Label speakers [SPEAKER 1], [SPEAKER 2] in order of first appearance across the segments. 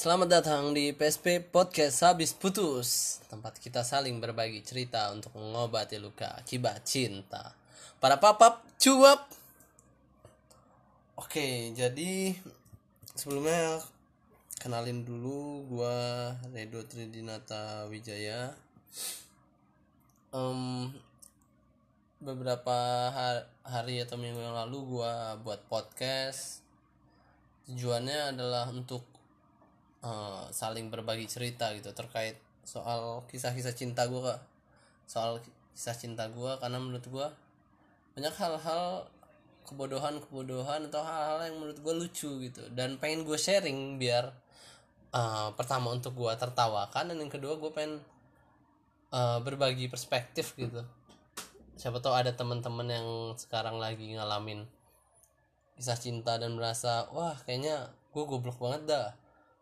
[SPEAKER 1] Selamat datang di PSP Podcast Habis Putus Tempat kita saling berbagi cerita untuk mengobati luka akibat cinta. Para papap, cuap. Oke, jadi sebelumnya kenalin dulu gua Redo Tridinata Wijaya. Em, Beberapa har- hari atau minggu yang lalu gua buat podcast. Tujuannya adalah untuk eh, saling berbagi cerita gitu terkait soal kisah-kisah cinta gue kak. Soal kisah cinta gue karena menurut gue banyak hal-hal kebodohan-kebodohan atau hal-hal yang menurut gue lucu gitu. Dan pengen gue sharing biar eh, pertama untuk gue tertawakan dan yang kedua gue pengen eh, berbagi perspektif gitu. Siapa tahu ada teman-teman yang sekarang lagi ngalamin kisah cinta dan merasa wah kayaknya gue goblok banget dah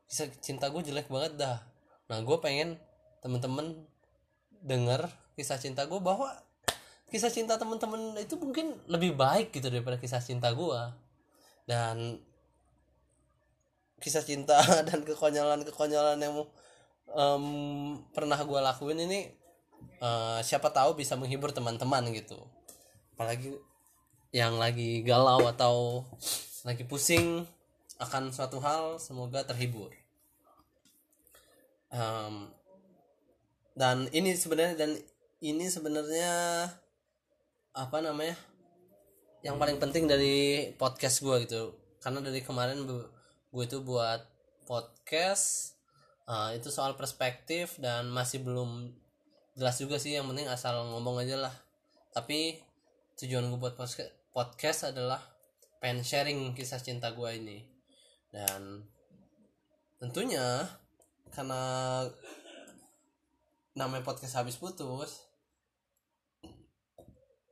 [SPEAKER 1] kisah cinta gue jelek banget dah. Nah gue pengen temen-temen denger kisah cinta gue bahwa kisah cinta temen-temen itu mungkin lebih baik gitu daripada kisah cinta gue dan kisah cinta dan kekonyolan-kekonyolan yang em, pernah gue lakuin ini eh, siapa tahu bisa menghibur teman-teman gitu. Apalagi yang lagi galau atau lagi pusing akan suatu hal semoga terhibur Em, dan ini sebenarnya dan ini sebenarnya apa namanya yang paling penting dari podcast gue gitu. Karena dari kemarin gue itu buat podcast eh, itu soal perspektif dan masih belum jelas juga sih. Yang penting asal ngomong aja lah. Tapi tujuan gue buat podcast podcast adalah pengen sharing kisah cinta gue ini. Dan tentunya karena namanya podcast habis putus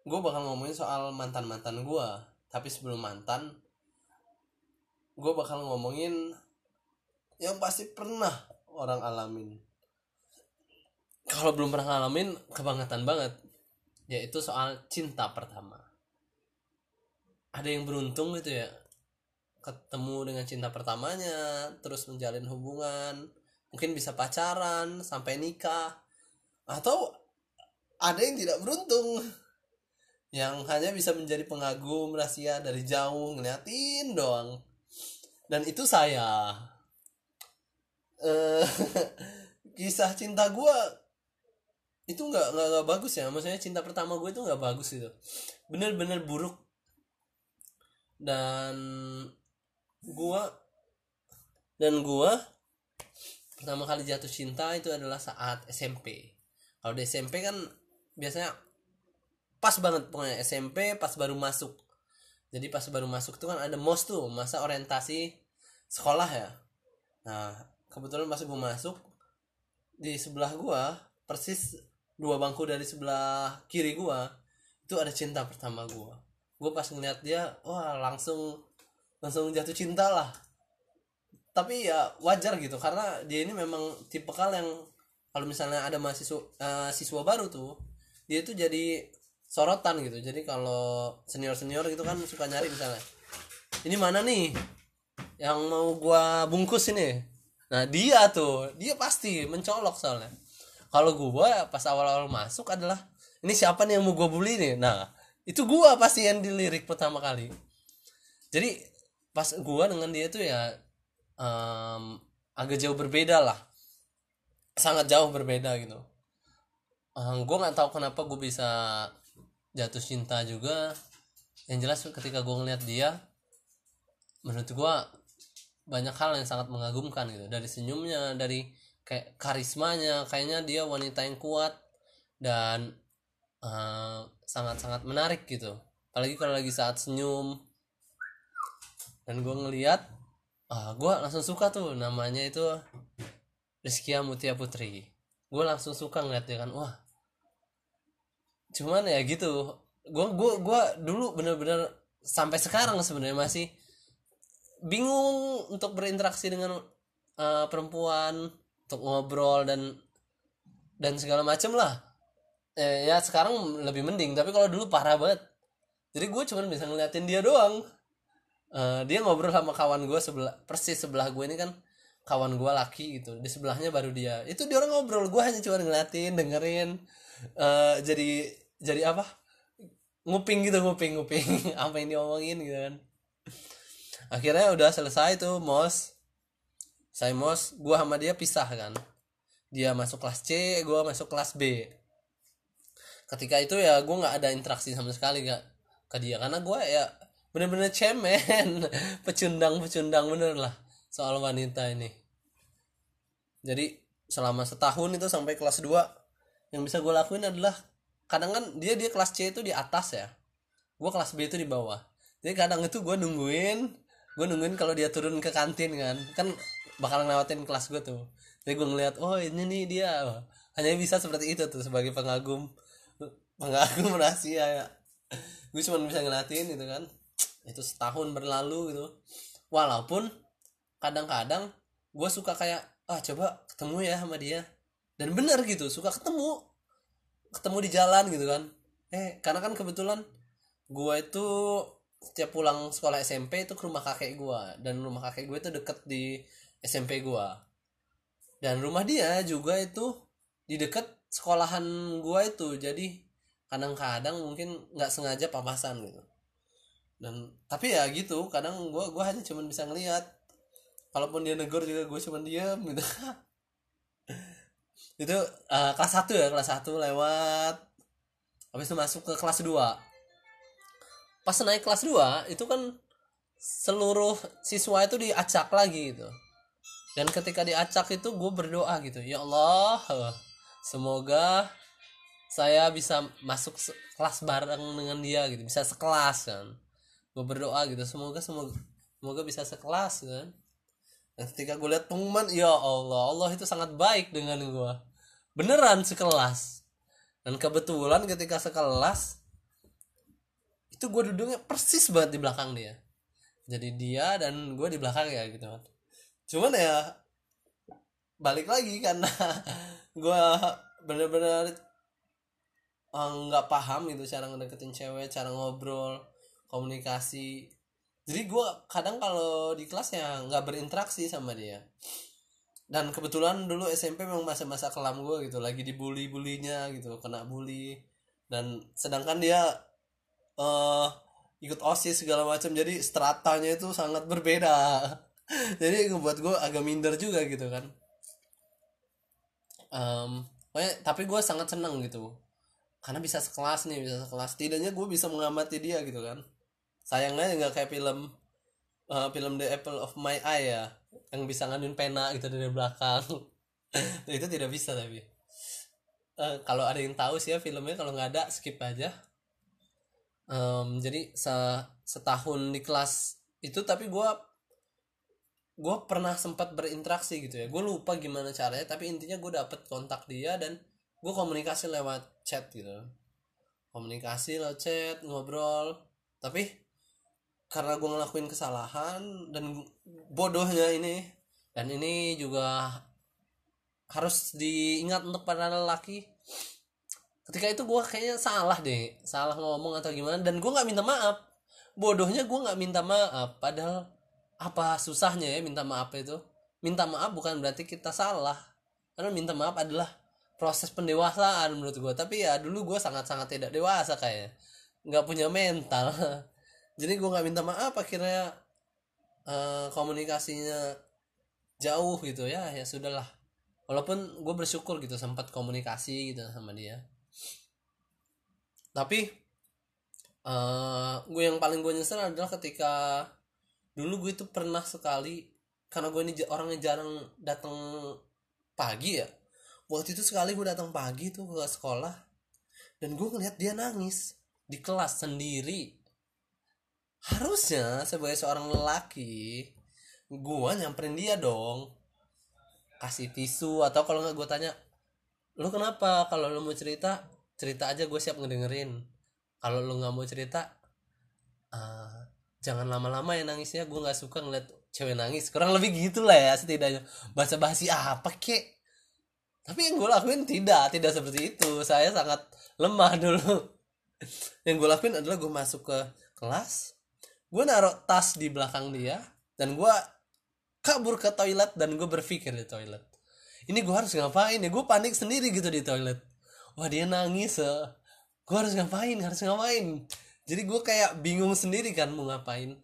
[SPEAKER 1] gue bakal ngomongin soal mantan mantan gue tapi sebelum mantan gue bakal ngomongin yang pasti pernah orang alamin. Kalau belum pernah ngalamin kebangetan banget yaitu soal cinta pertama. Ada yang beruntung gitu ya ketemu dengan cinta pertamanya terus menjalin hubungan mungkin bisa pacaran sampai nikah atau ada yang tidak beruntung yang hanya bisa menjadi pengagum rahasia dari jauh ngeliatin doang. Dan itu saya. Eh kisah cinta gue itu nggak nggak bagus ya. Maksudnya cinta pertama gue itu nggak bagus itu bener-bener buruk. Dan gua dan gua pertama kali jatuh cinta itu adalah saat SMP kalau di SMP kan biasanya pas banget pokoknya SMP pas baru masuk. Jadi pas baru masuk tuh kan ada mos tuh masa orientasi sekolah ya. Nah kebetulan pas gua masuk di sebelah gua persis dua bangku dari sebelah kiri gua itu ada cinta pertama gua. Gue pas ngeliat dia wah langsung langsung jatuh cinta lah tapi ya wajar gitu karena dia ini memang tipe kal yang kalau misalnya ada mahasiswa eh, siswa baru tuh dia tuh jadi sorotan gitu. Jadi kalau senior senior gitu kan suka nyari misalnya ini mana nih yang mau gua bungkus ini? Nah dia tuh dia pasti mencolok soalnya. Kalau gua pas awal-awal masuk adalah ini siapa nih yang mau gua bully nih? Nah itu gua pasti yang dilirik pertama kali. Jadi pas gua dengan dia tuh ya em, agak jauh berbeda lah. Sangat jauh berbeda gitu. Em, gua nggak tahu kenapa gue bisa jatuh cinta juga. Yang jelas ketika gue ngeliat dia menurut gua banyak hal yang sangat mengagumkan gitu. Dari senyumnya dari kayak karismanya kayaknya dia wanita yang kuat dan eh, sangat-sangat menarik gitu. Apalagi kalau lagi saat senyum. Dan gue ngeliat ah gue langsung suka tuh namanya itu Rizkia Mutia Putri. Gue langsung suka ngeliat dia kan wah. Cuman ya gitu gue gua gua dulu bener-bener sampai sekarang sebenarnya masih bingung untuk berinteraksi dengan eh, perempuan untuk ngobrol dan dan segala macem lah. Eh, ya sekarang lebih mending tapi kalau dulu parah banget. Jadi gue cuma bisa ngeliatin dia doang Eh, dia ngobrol sama kawan gue sebelah persis sebelah gue ini kan kawan gue laki gitu. Di sebelahnya baru dia. Itu dia orang ngobrol gue hanya cuma ngeliatin dengerin. Uh, jadi jadi apa? Nguping gitu nguping nguping. Apa yang diomongin gitu kan. Akhirnya udah selesai tuh mos. Saya mos gue sama dia pisah kan. Dia masuk kelas C gue masuk kelas B. Ketika itu ya gue nggak ada interaksi sama sekali gak ke dia. Karena gue ya bener-bener cemen. Pecundang pecundang bener lah soal wanita ini. Jadi selama setahun itu sampai kelas 2 yang bisa gue lakuin adalah kadang kan dia dia kelas C itu di atas ya. Gue kelas B itu di bawah. Jadi kadang itu gue nungguin gue nungguin kalau dia turun ke kantin kan. Kan bakal ngelewatin kelas gue tuh. Jadi gue ngeliat oh ini nih dia. Hanya bisa seperti itu tuh sebagai pengagum pengagum rahasia ya. Gue cuma bisa ngeliatin gitu kan itu setahun berlalu gitu. Walaupun kadang-kadang gue suka kayak ah coba ketemu ya sama dia. Dan bener gitu suka ketemu. Ketemu di jalan gitu kan. Eh karena kan kebetulan gue itu setiap pulang sekolah SMP itu ke rumah kakek gue dan rumah kakek gue itu deket di SMP gue dan rumah dia juga itu di deket sekolahan gue itu. Jadi kadang-kadang mungkin nggak sengaja papasan gitu dan tapi ya gitu kadang gue gue hanya cuma bisa ngelihat kalaupun dia negor juga gue cuma diam gitu. Itu uh, kelas satu ya kelas satu lewat. Habis itu masuk ke kelas 2 pas naik kelas 2 itu kan seluruh siswa itu diacak lagi gitu. Dan ketika diacak itu gue berdoa gitu. Ya Allah semoga saya bisa masuk kelas bareng dengan dia gitu. Bisa sekelas kan gue berdoa gitu semoga semoga semoga bisa sekelas kan. Dan ketika gue lihat pengumuman ya Allah Allah itu sangat baik dengan gue beneran sekelas. Dan kebetulan ketika sekelas itu gue duduknya persis banget di belakang dia. Jadi dia dan gue di belakang ya gitu. Kan cuman ya balik lagi karena gue bener-bener eh, nggak paham gitu cara ngedeketin cewek cara ngobrol komunikasi. Jadi gue kadang kalau di kelas ya nggak berinteraksi sama dia. Dan kebetulan dulu SMP memang masa-masa kelam gue gitu lagi dibully bulinya gitu kena bully. Dan sedangkan dia uh, ikut osis segala macam jadi stratanya itu sangat berbeda. Jadi ngebuat gue agak minder juga gitu kan. Um, tapi gue sangat senang gitu. Karena bisa sekelas nih bisa sekelas. Tidaknya gue bisa mengamati dia gitu kan sayangnya nggak kayak film uh, film The Apple of My Eye ya yang bisa nganuin pena gitu dari belakang. Itu tidak bisa tapi. Uh, kalau ada yang tahu sih ya filmnya kalau nggak ada skip aja. Um, jadi se setahun di kelas itu tapi gue gue pernah sempat berinteraksi gitu ya. Gue lupa gimana caranya tapi intinya gue dapet kontak dia dan gue komunikasi lewat chat gitu. Komunikasi lewat chat ngobrol. Tapi karena gue ngelakuin kesalahan dan bodohnya ini. Dan ini juga harus diingat untuk para lelaki. Ketika itu gue kayaknya salah deh salah ngomong atau gimana dan gue nggak minta maaf. Bodohnya gue nggak minta maaf padahal apa susahnya ya minta maaf itu? Minta maaf bukan berarti kita salah. Karena minta maaf adalah proses pendewasaan menurut gue tapi ya dulu gue sangat sangat tidak dewasa kayak nggak punya mental jadi gue nggak minta maaf akhirnya uh, komunikasinya jauh gitu ya ya sudahlah. Walaupun gue bersyukur gitu sempat komunikasi gitu sama dia. Tapi uh, eh, gue yang paling gue nyesel adalah ketika dulu gue itu pernah sekali karena gue ini orangnya jarang datang pagi ya waktu itu sekali gue datang pagi tuh ke sekolah dan gue ngeliat dia nangis di kelas sendiri harusnya sebagai seorang lelaki gua nyamperin dia dong. Kasih tisu atau kalau nggak gue tanya lu kenapa? Kalau lu mau cerita cerita aja gue siap ngedengerin. Kalau lu nggak mau cerita uh, jangan lama-lama ya nangisnya. Gue nggak suka ngeliat cewek nangis. Kurang lebih gitu lah ya setidaknya. Bahasa basi apa kek? Tapi yang gue lakuin tidak tidak seperti itu. Saya sangat lemah dulu. Yang gue lakuin adalah gue masuk ke kelas gue naruh tas di belakang dia dan gue kabur ke toilet dan gue berpikir di toilet. Ini gue harus ngapain ya? Gue panik sendiri gitu di toilet. Wah dia nangis uh. gue harus ngapain? Harus ngapain? Jadi gue kayak bingung sendiri kan mau ngapain.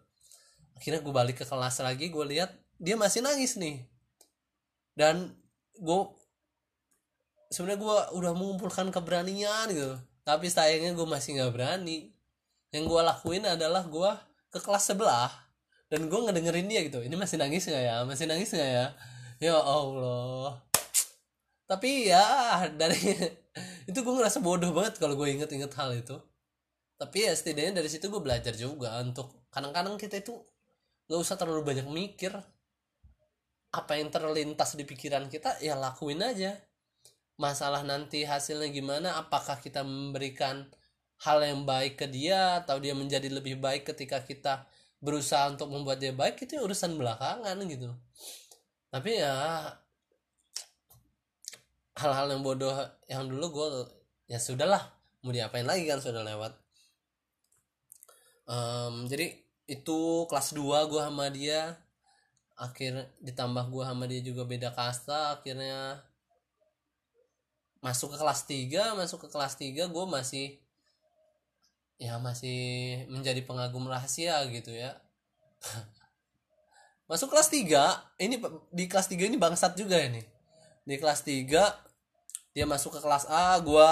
[SPEAKER 1] Akhirnya gue balik ke kelas lagi gue lihat dia masih nangis nih. Dan gue sebenarnya gue udah mengumpulkan keberanian gitu. Tapi sayangnya gue masih nggak berani. Yang gue lakuin adalah gue ke kelas sebelah dan gue ngedengerin dia gitu ini masih nangis nggak ya? Masih nangis nggak ya? Ya allah. Tapi ya dari itu gue ngerasa bodoh banget kalau gue inget-inget hal itu. Tapi ya setidaknya dari situ gue belajar juga untuk kadang-kadang kita itu nggak usah terlalu banyak mikir apa yang terlintas di pikiran kita ya lakuin aja. Masalah nanti hasilnya gimana apakah kita memberikan hal yang baik ke dia atau dia menjadi lebih baik ketika kita berusaha untuk membuat dia baik itu urusan belakangan gitu. Tapi ya hal-hal yang bodoh yang dulu gue ya sudahlah mau diapain lagi kan sudah lewat. Um, jadi itu kelas 2 gue sama dia akhir ditambah gue sama dia juga beda kasta akhirnya masuk ke kelas 3 masuk ke kelas 3 gue masih ya masih menjadi pengagum rahasia gitu ya. Masuk kelas 3 ini di kelas 3 ini bangsat juga ini. Di kelas 3 dia masuk ke kelas A gue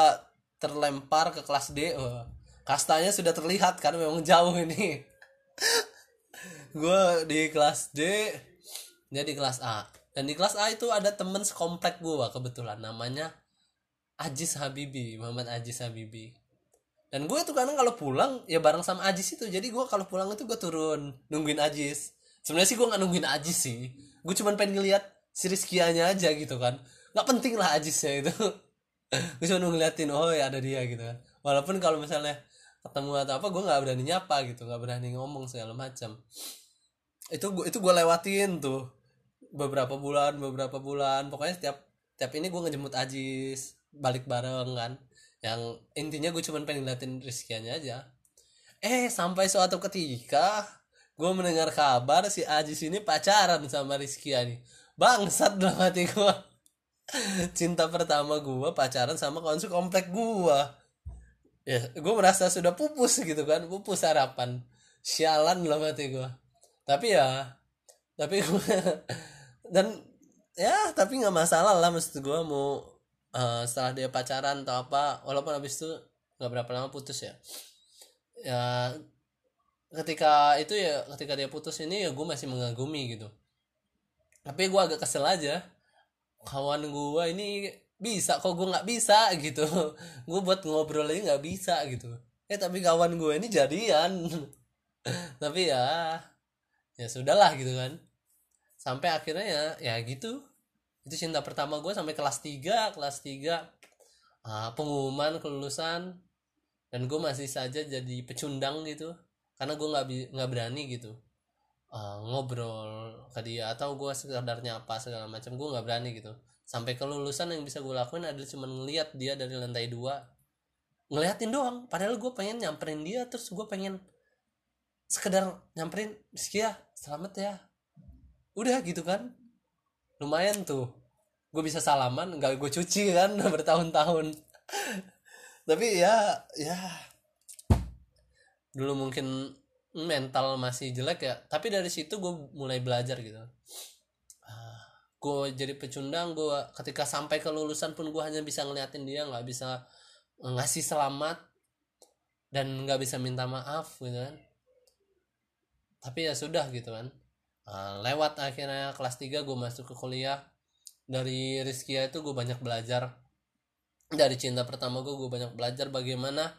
[SPEAKER 1] terlempar ke kelas D. Oh, kastanya sudah terlihat kan memang jauh ini. Gue di kelas D dia di kelas A. Dan di kelas A itu ada temen sekomplek gue kebetulan. Namanya Ajis Habibi Muhammad Ajis Habibi dan gue tuh kadang kalau pulang ya bareng sama Ajis itu. Jadi gue kalau pulang itu gue turun nungguin Ajis. Sebenarnya sih gue nggak nungguin Ajis sih. Gue cuma pengen ngeliat si Rizkianya aja gitu kan. Nggak penting lah Ajisnya itu. Gue cuma ngeliatin oh ya ada dia gitu kan. Walaupun kalau misalnya ketemu atau apa gue nggak berani nyapa gitu. Nggak berani ngomong segala macam. Itu gue itu gue lewatin tuh. Beberapa bulan beberapa bulan. Pokoknya setiap setiap ini gue ngejemput Ajis. Balik bareng kan yang intinya gue cuma pengen ngeliatin Rizkianya aja. Eh sampai suatu ketika gue mendengar kabar si Ajis ini pacaran sama Rizkia nih bangsat dalam hati gue cinta pertama gue pacaran sama kawan komplek gue ya gue merasa sudah pupus gitu kan pupus harapan. Sialan dalam hati gue tapi ya tapi gue dan ya tapi nggak masalah lah maksud gue mau uh, setelah dia pacaran atau apa walaupun habis itu nggak berapa lama putus ya. Ya ketika itu ya ketika dia putus ini ya gue masih mengagumi gitu. Tapi gue agak kesel aja. Kawan gue ini bisa kok gue nggak bisa gitu. Gue buat ngobrol aja nggak bisa gitu. Eh tapi kawan gue ini jadian. Tapi ya ya sudahlah gitu kan. Sampai akhirnya ya ya gitu itu cinta pertama gue sampai kelas 3 kelas 3 uh, ah, pengumuman kelulusan. Dan gue masih saja jadi pecundang gitu. Karena gue nggak nggak berani gitu uh, ngobrol ke dia atau gue sekedarnya apa segala macam gue nggak berani gitu. Sampai kelulusan yang bisa gue lakuin adalah cuma ngeliat dia dari lantai dua. Ngeliatin doang padahal gue pengen nyamperin dia terus gue pengen sekedar nyamperin Rizky ya selamat ya. Udah gitu kan. Lumayan tuh gue bisa salaman nggak gue cuci kan bertahun-tahun. Tapi ya ya. Dulu mungkin mental masih jelek ya tapi dari situ gue mulai belajar gitu. Ah, gue jadi pecundang gue ketika sampai ke lulusan pun gue hanya bisa ngeliatin dia nggak bisa ngasih selamat dan nggak bisa minta maaf gitu kan. Tapi ya sudah gitu kan. Ah, lewat akhirnya kelas 3 gue masuk ke kuliah dari Rizkia itu gue banyak belajar. Dari cinta pertama gue gue banyak belajar bagaimana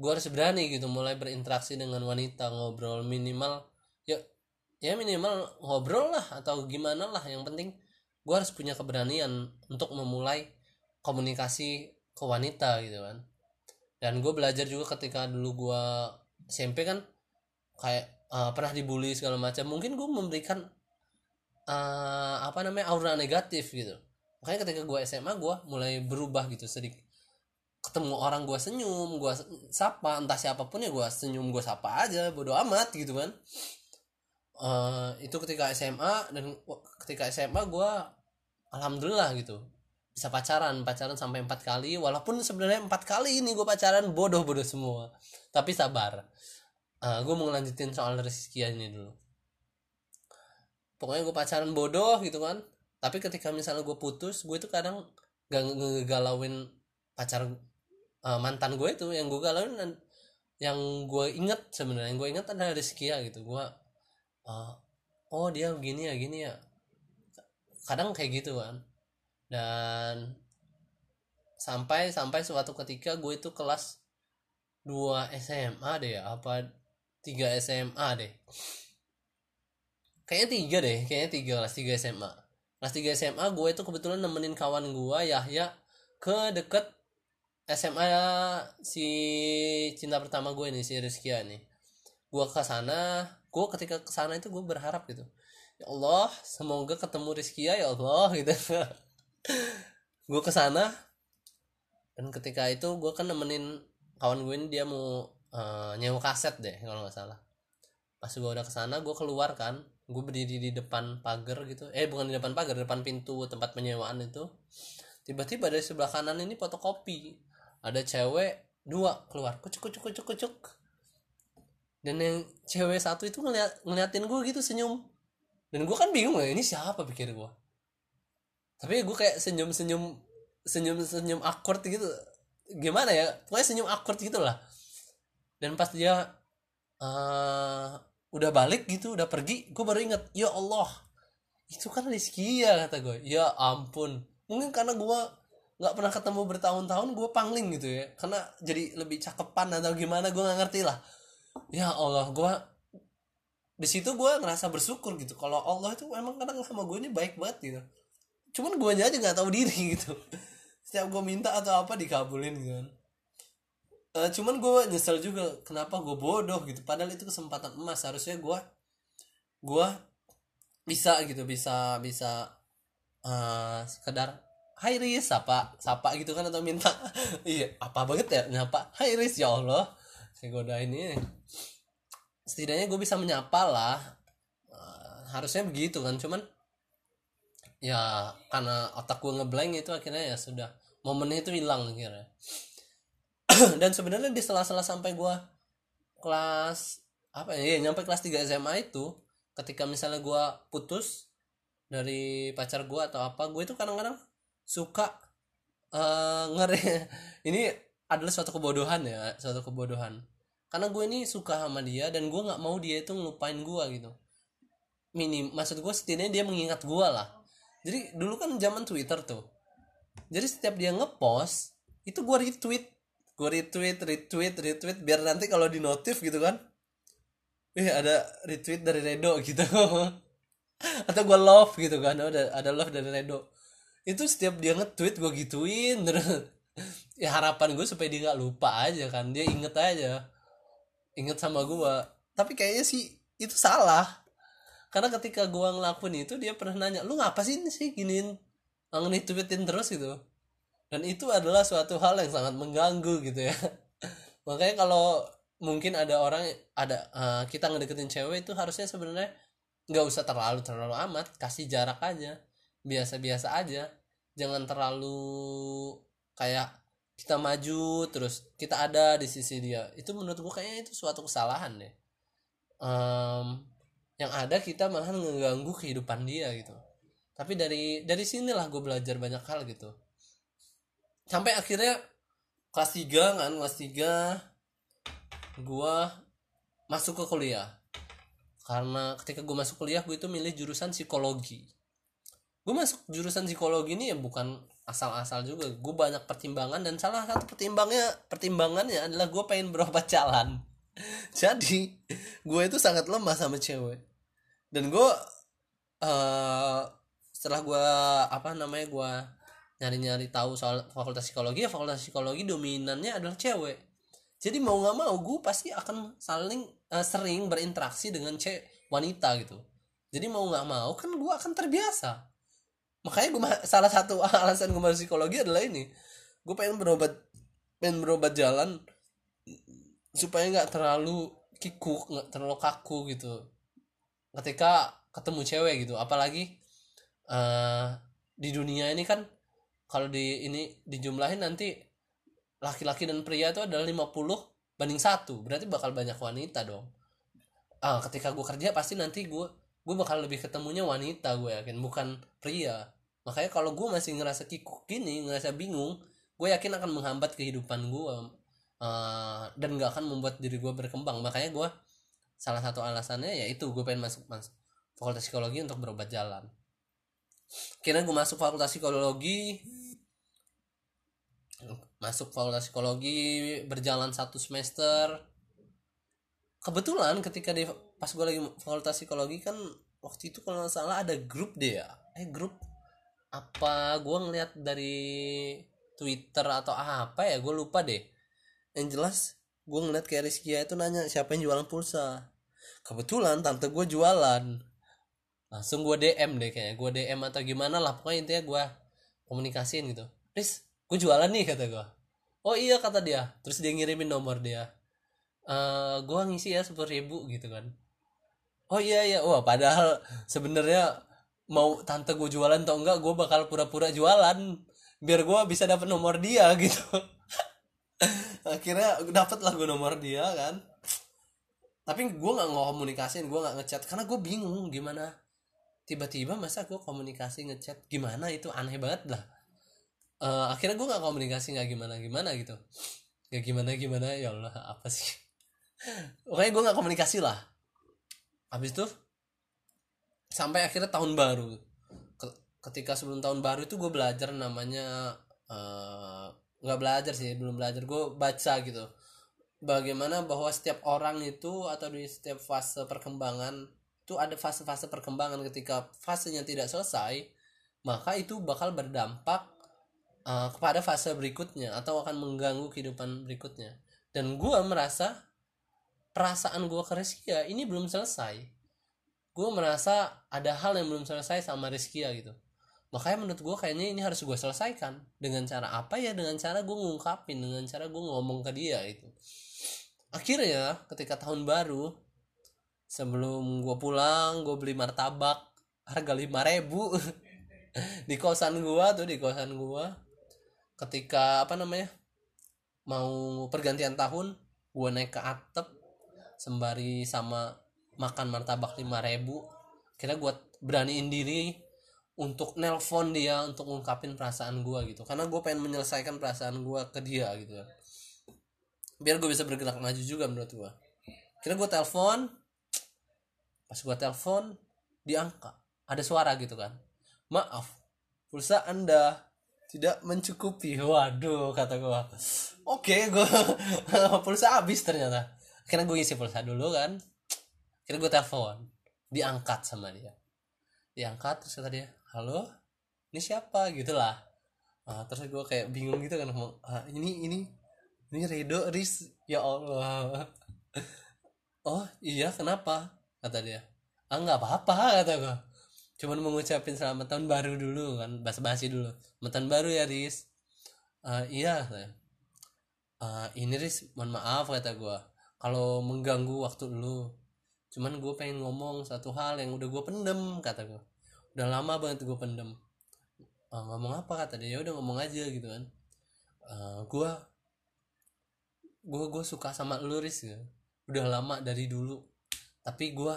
[SPEAKER 1] gue harus berani gitu mulai berinteraksi dengan wanita ngobrol minimal ya ya minimal ngobrol lah atau gimana lah. Yang penting gue harus punya keberanian untuk memulai komunikasi ke wanita gitu kan. Dan gue belajar juga ketika dulu gue SMP kan kayak uh, pernah dibully segala macam. Mungkin gue memberikan uh, apa namanya aura negatif gitu. Makanya ketika gue SMA gue mulai berubah gitu sedikit. Ketemu orang gue senyum gue sapa entah siapa pun ya gue senyum gue sapa aja bodo amat gitu kan. Uh, itu ketika SMA dan ketika SMA gue alhamdulillah gitu bisa pacaran pacaran sampai empat kali walaupun sebenarnya empat kali ini gue pacaran bodoh bodoh semua. Tapi sabar. Uh, eh, gue mau ngelanjutin soal Rizky ini dulu pokoknya gue pacaran bodoh gitu kan. Tapi ketika misalnya gue putus gue itu kadang gak ngegalauin pacar uh, mantan gue itu. Yang gue galauin dan yang gue inget sebenarnya yang gue inget adalah Rizky ya gitu. Gue uh, oh dia gini ya gini ya. Kadang kayak gitu kan. Dan sampai sampai suatu ketika gue itu kelas 2 SMA deh apa 3 SMA deh kayaknya tiga deh kayaknya tiga kelas tiga SMA kelas tiga SMA gue itu kebetulan nemenin kawan gue Yahya ke deket SMA si cinta pertama gue nih si Rizky nih. Gue ke sana gue ketika ke sana itu gue berharap gitu. Ya Allah semoga ketemu Rizky ya Allah gitu. Gue ke sana dan ketika itu gue kan nemenin kawan gue ini dia mau uh, nyewa kaset deh kalau nggak salah. Pas gue udah ke sana gue keluar kan gue berdiri di depan pagar gitu. Eh bukan di depan pagar depan pintu tempat penyewaan itu. Tiba-tiba dari sebelah kanan ini fotokopi ada cewek dua keluar kucuk kucuk kucuk kucuk. Dan yang cewek satu itu ngeliat ngeliatin gue gitu senyum. Dan gue kan bingung ya ini siapa pikir gue tapi gue kayak senyum senyum senyum senyum awkward gitu. Gimana ya? Pokoknya senyum awkward gitu lah dan pas dia uh, udah balik gitu udah pergi gue baru inget ya Allah itu kan Rizky ya kata gue ya ampun. Mungkin karena gue nggak pernah ketemu bertahun-tahun gue pangling gitu ya. Karena jadi lebih cakepan atau gimana gue nggak ngerti lah. Ya Allah gue di situ gue ngerasa bersyukur gitu. Kalau Allah itu emang kadang sama gue ini baik banget gitu. Cuman gue aja nggak tahu diri gitu. Setiap gue minta atau apa dikabulin gitu kan uh, cuman gue nyesel juga kenapa gue bodoh gitu. Padahal itu kesempatan emas. Harusnya gue gue bisa gitu bisa bisa uh, sekedar Hai Riz sapa sapa gitu kan atau minta. Iya apa banget ya nyapa. Hai Riz ya Allah. Saya goda ini. Setidaknya gue bisa menyapa lah. Uh, harusnya begitu kan cuman ya karena otak gue ngeblank itu akhirnya ya sudah momennya itu hilang kira dan sebenarnya di sela-sela sampai gue kelas apa ya, ya nyampe kelas 3 SMA itu ketika misalnya gue putus dari pacar gue atau apa gue itu kadang-kadang suka uh, ngeri. Ini adalah suatu kebodohan ya suatu kebodohan. Karena gue ini suka sama dia dan gue nggak mau dia itu ngelupain gue gitu. Minim maksud gue setidaknya dia mengingat gue lah. Jadi dulu kan zaman Twitter tuh. Jadi setiap dia ngepost itu gue retweet gue retweet retweet retweet biar nanti kalau di notif gitu kan eh ada retweet dari Redo gitu. Atau gue love gitu kan ada ada love dari Redo. Itu setiap dia nge-tweet gue gituin ya harapan gue supaya dia nggak lupa aja kan dia inget aja inget sama gue tapi kayaknya sih itu salah karena ketika gue ngelakuin itu dia pernah nanya lu ngapa sih ini sih giniin nge-tweetin terus? gitu dan itu adalah suatu hal yang sangat mengganggu gitu ya. Makanya kalau mungkin ada orang ada uh, kita ngedeketin cewek itu harusnya sebenarnya nggak usah terlalu terlalu amat kasih jarak aja biasa-biasa aja. Jangan terlalu kayak kita maju terus kita ada di sisi dia. Itu menurut gue kayaknya itu suatu kesalahan deh. Um, yang ada kita malah ngeganggu kehidupan dia gitu. Tapi dari dari sinilah gue belajar banyak hal gitu sampai akhirnya kelas 3 kan kelas 3 gua masuk ke kuliah. Karena ketika gue masuk kuliah gue itu milih jurusan psikologi. Gue masuk jurusan psikologi ini ya bukan asal-asal juga. Gue banyak pertimbangan dan salah satu pertimbangnya pertimbangannya adalah gue pengen berobat jalan. Jadi gue itu sangat lemah sama cewek. Dan gue uh, setelah gue apa namanya gue nyari-nyari tahu soal fakultas psikologi ya fakultas psikologi dominannya adalah cewek. Jadi mau nggak mau gue pasti akan saling uh, sering berinteraksi dengan cewek wanita gitu. Jadi mau nggak mau kan gue akan terbiasa. Makanya gue salah satu alasan gue masuk psikologi adalah ini. Gue pengen berobat pengen berobat jalan supaya nggak terlalu kikuk nggak terlalu kaku gitu. Ketika ketemu cewek gitu apalagi eh di dunia ini kan kalau di ini dijumlahin nanti laki-laki dan pria itu adalah 50 banding satu. Berarti bakal banyak wanita dong. Ah ketika gue kerja pasti nanti gue gue bakal lebih ketemunya wanita gue yakin bukan pria. Makanya kalau gue masih ngerasa kikuk gini ngerasa bingung gue yakin akan menghambat kehidupan gue uh, dan gak akan membuat diri gue berkembang. Makanya gue salah satu alasannya yaitu gue pengen masuk masuk fakultas psikologi untuk berobat jalan kira gue masuk fakultas psikologi. Masuk fakultas psikologi berjalan satu semester. Kebetulan ketika di pas gue lagi fakultas psikologi kan waktu itu kalau nggak salah ada grup deh ya. Eh grup apa? Gue ngeliat dari twitter atau apa ya? Gue lupa deh. Yang jelas gue ngeliat kayak Rizkia itu nanya siapa yang jualan pulsa. Kebetulan tante gue jualan langsung gue DM deh kayaknya. Gue DM atau gimana lah pokoknya intinya gue komunikasiin gitu. Riz gue jualan nih kata gue oh iya kata dia. Terus dia ngirimin nomor dia. Uh, gue ngisi ya sepuluh ribu gitu kan. Oh iya iya. Wah padahal sebenarnya mau tante gue jualan atau enggak gue bakal pura-pura jualan. Biar gue bisa dapet nomor dia gitu. Akhirnya dapet lah gue nomor dia kan. Tapi gue nggak ngomunikasiin gue nggak ngechat. Karena gue bingung gimana tiba-tiba masa gue komunikasi ngechat gimana itu? Aneh banget lah. Uh, akhirnya gue nggak komunikasi nggak gimana gimana gitu. Nggak gimana gimana? Ya Allah apa sih? Pokoknya gue nggak komunikasi lah. Habis itu sampai akhirnya tahun baru. Ketika sebelum tahun baru itu gue belajar namanya nggak uh, belajar sih belum belajar. Gue baca gitu. Bagaimana bahwa setiap orang itu atau di setiap fase perkembangan itu ada fase-fase perkembangan ketika fasenya tidak selesai maka itu bakal berdampak uh, kepada fase berikutnya atau akan mengganggu kehidupan berikutnya. Dan gue merasa perasaan gue ke Rizkia ini belum selesai. Gue merasa ada hal yang belum selesai sama Rizkia gitu. Makanya menurut gue kayaknya ini harus gue selesaikan. Dengan cara apa ya? Dengan cara gue ngungkapin dengan cara gue ngomong ke dia itu akhirnya ketika tahun baru sebelum gue pulang gue beli martabak. Harga lima ribu. Di kosan gue tuh di kosan gue ketika apa namanya mau pergantian tahun gue naik ke atap sembari sama makan martabak lima ribu. Kira gue beraniin diri untuk nelpon dia untuk ngungkapin perasaan gue gitu. Karena gue pengen menyelesaikan perasaan gue ke dia gitu. Biar gue bisa bergerak maju juga menurut gue kira gue telepon pas gue telepon diangkat ada suara gitu kan. Maaf pulsa anda tidak mencukupi. Waduh kata gue oke okay, gue pulsa habis ternyata. Akhirnya gue isi pulsa dulu kan. Akhirnya gue telepon. Diangkat sama dia. Diangkat terus kata dia halo? Ini siapa? Gitulah. Nah, terus gue kayak bingung gitu kan. Ngomong ah, ini ini ini Redo Riz. Ya Allah. Oh iya kenapa kata dia ah nggak apa-apa kata gue cuman mengucapin selamat tahun baru dulu kan basa-basi dulu. Selamat tahun baru ya Riz. Uh, iya uh, ini Riz mohon maaf kata gue kalau mengganggu waktu lu cuman gue pengen ngomong satu hal yang udah gue pendem kata gue udah lama banget gue pendem. Uh, ngomong apa kata dia. Ya udah ngomong aja gitu kan. Gue gue gue suka sama lu Riz ya udah lama dari dulu tapi gue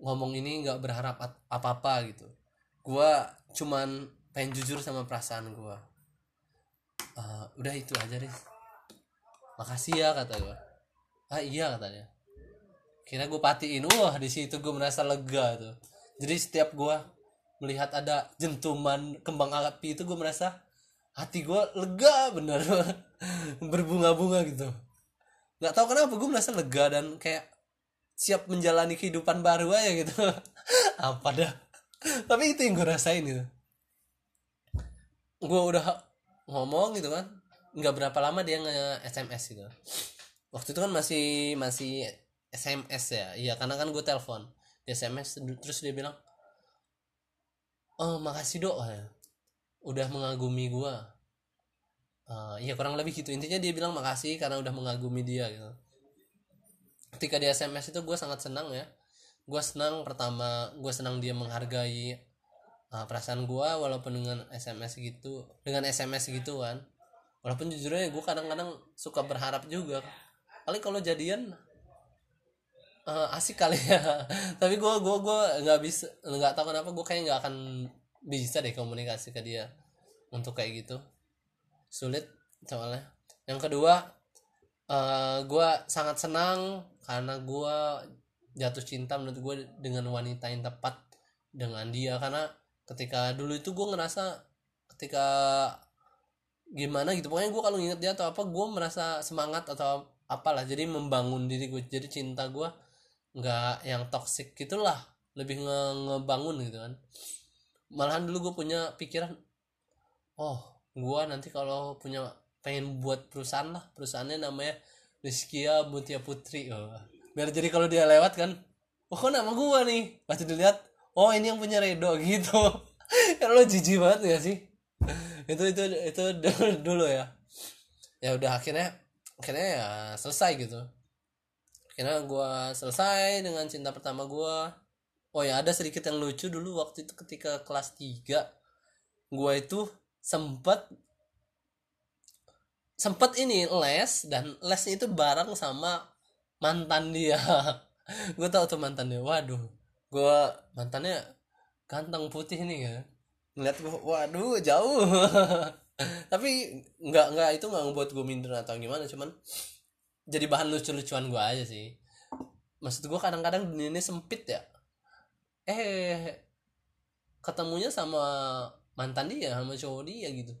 [SPEAKER 1] ngomong ini nggak berharap apa-apa gitu. Gue cuman pengen jujur sama perasaan gue uh, udah itu aja deh. Makasih ya kata gue ah iya katanya kira gue patiin wah di situ gue merasa lega tuh. Jadi setiap gue melihat ada jentuman kembang api itu gue merasa hati gue lega bener. Berbunga-bunga gitu. Nggak tahu kenapa gue merasa lega dan kayak siap menjalani kehidupan baru aja gitu. Apa dah? Tapi itu yang gue rasain gitu. Gue udah ngomong gitu kan nggak berapa lama dia nge SMS gitu. Waktu itu kan masih masih SMS ya? Iya karena kan gue telepon. Di SMS terus dia bilang oh makasih dok. Udah mengagumi gue uh, ya kurang lebih gitu. Intinya dia bilang makasih karena udah mengagumi dia gitu ketika di SMS itu gue sangat senang ya. Gue senang pertama gue senang dia menghargai uh, perasaan gue walaupun dengan sms gitu dengan sms gitu kan. Walaupun jujurnya gue kadang-kadang suka berharap juga. Kali kalau jadian uh, asik kali ya. Tapi gue gue gue nggak bisa nggak tahu kenapa gue kayak nggak akan bisa deh komunikasi ke dia untuk kayak gitu. Sulit soalnya. Yang kedua uh, gue sangat senang karena gue jatuh cinta menurut gue dengan wanita yang tepat dengan dia. Karena ketika dulu itu gue ngerasa ketika gimana gitu. Pokoknya gue kalau nginget dia atau apa gue merasa semangat atau apalah. Jadi membangun diri gue jadi cinta gue nggak yang toxic gitulah. Lebih nge ngebangun gitu kan. Malahan dulu gue punya pikiran oh gue nanti kalau punya pengen buat perusahaan lah. Perusahaannya namanya Rizkia Mutia Putri oh. biar jadi kalau dia lewat kan oh kok nama gue nih? Pasti dilihat oh ini yang punya Redo gitu. Kan lo jijik banget gak sih? Itu itu itu dulu ya. Ya udah akhirnya akhirnya ya selesai gitu. Akhirnya gue selesai dengan cinta pertama gue oh ya ada sedikit yang lucu dulu waktu itu ketika kelas 3 gue itu sempat sempat ini les dan lesnya itu bareng sama mantan dia. Gue tau tuh mantan dia. Waduh gue mantannya ganteng putih nih ya. Ngeliat gue waduh jauh. Tapi nggak nggak itu nggak ngebuat gue minder atau gimana cuman jadi bahan lucu-lucuan gue aja sih. Maksud gue kadang-kadang dunia ini sempit ya. Eh ketemunya sama mantan dia sama cowok dia gitu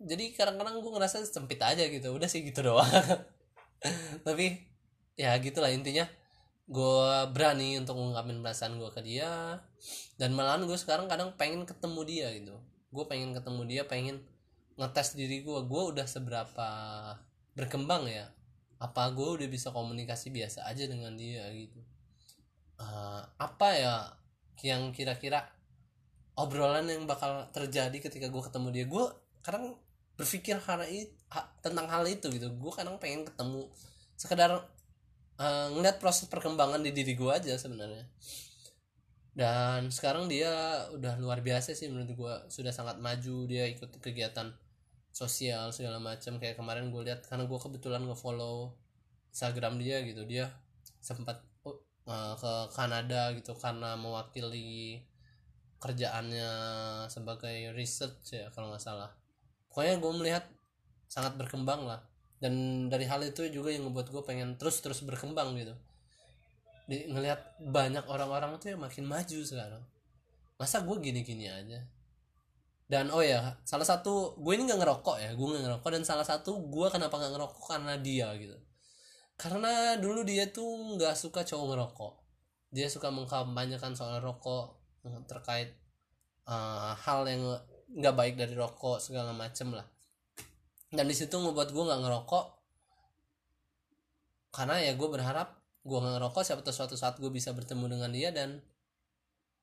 [SPEAKER 1] jadi kadang-kadang gue ngerasa sempit aja gitu udah sih gitu doang. Tapi ya gitulah intinya. Gue berani untuk mengungkapin perasaan gue ke dia dan malahan gue sekarang kadang pengen ketemu dia gitu. Gue pengen ketemu dia pengen ngetes diri gue gue udah seberapa berkembang ya? Apa gue udah bisa komunikasi biasa aja dengan dia gitu? Uh, apa ya yang kira-kira obrolan yang bakal terjadi ketika gue ketemu dia? Gue kadang berpikir hal itu tentang hal itu gitu. Gue kadang pengen ketemu sekedar uh, ngeliat proses perkembangan di diri gue aja sebenarnya. Dan sekarang dia udah luar biasa sih menurut gue sudah sangat maju dia ikut kegiatan sosial segala macam. Kayak kemarin gue lihat karena gue kebetulan ngefollow Instagram dia gitu. Dia sempat uh, ke Kanada gitu karena mewakili kerjaannya sebagai research ya kalau nggak salah pokoknya gue melihat sangat berkembang lah. Dan dari hal itu juga yang membuat gue pengen terus terus berkembang gitu. Di, ngelihat banyak orang-orang tuh yang makin maju sekarang. Masa gue gini-gini aja? Dan oh ya salah satu gue ini nggak ngerokok ya gue nggak ngerokok. Dan salah satu gue kenapa nggak ngerokok? Karena dia gitu. Karena dulu dia tuh nggak suka cowok ngerokok dia suka mengkampanyekan soal rokok terkait uh, hal yang nggak baik dari rokok segala macem lah. Dan di situ ngebuat gue nggak ngerokok karena ya gue berharap gue nggak ngerokok siapa tahu suatu saat gue bisa bertemu dengan dia dan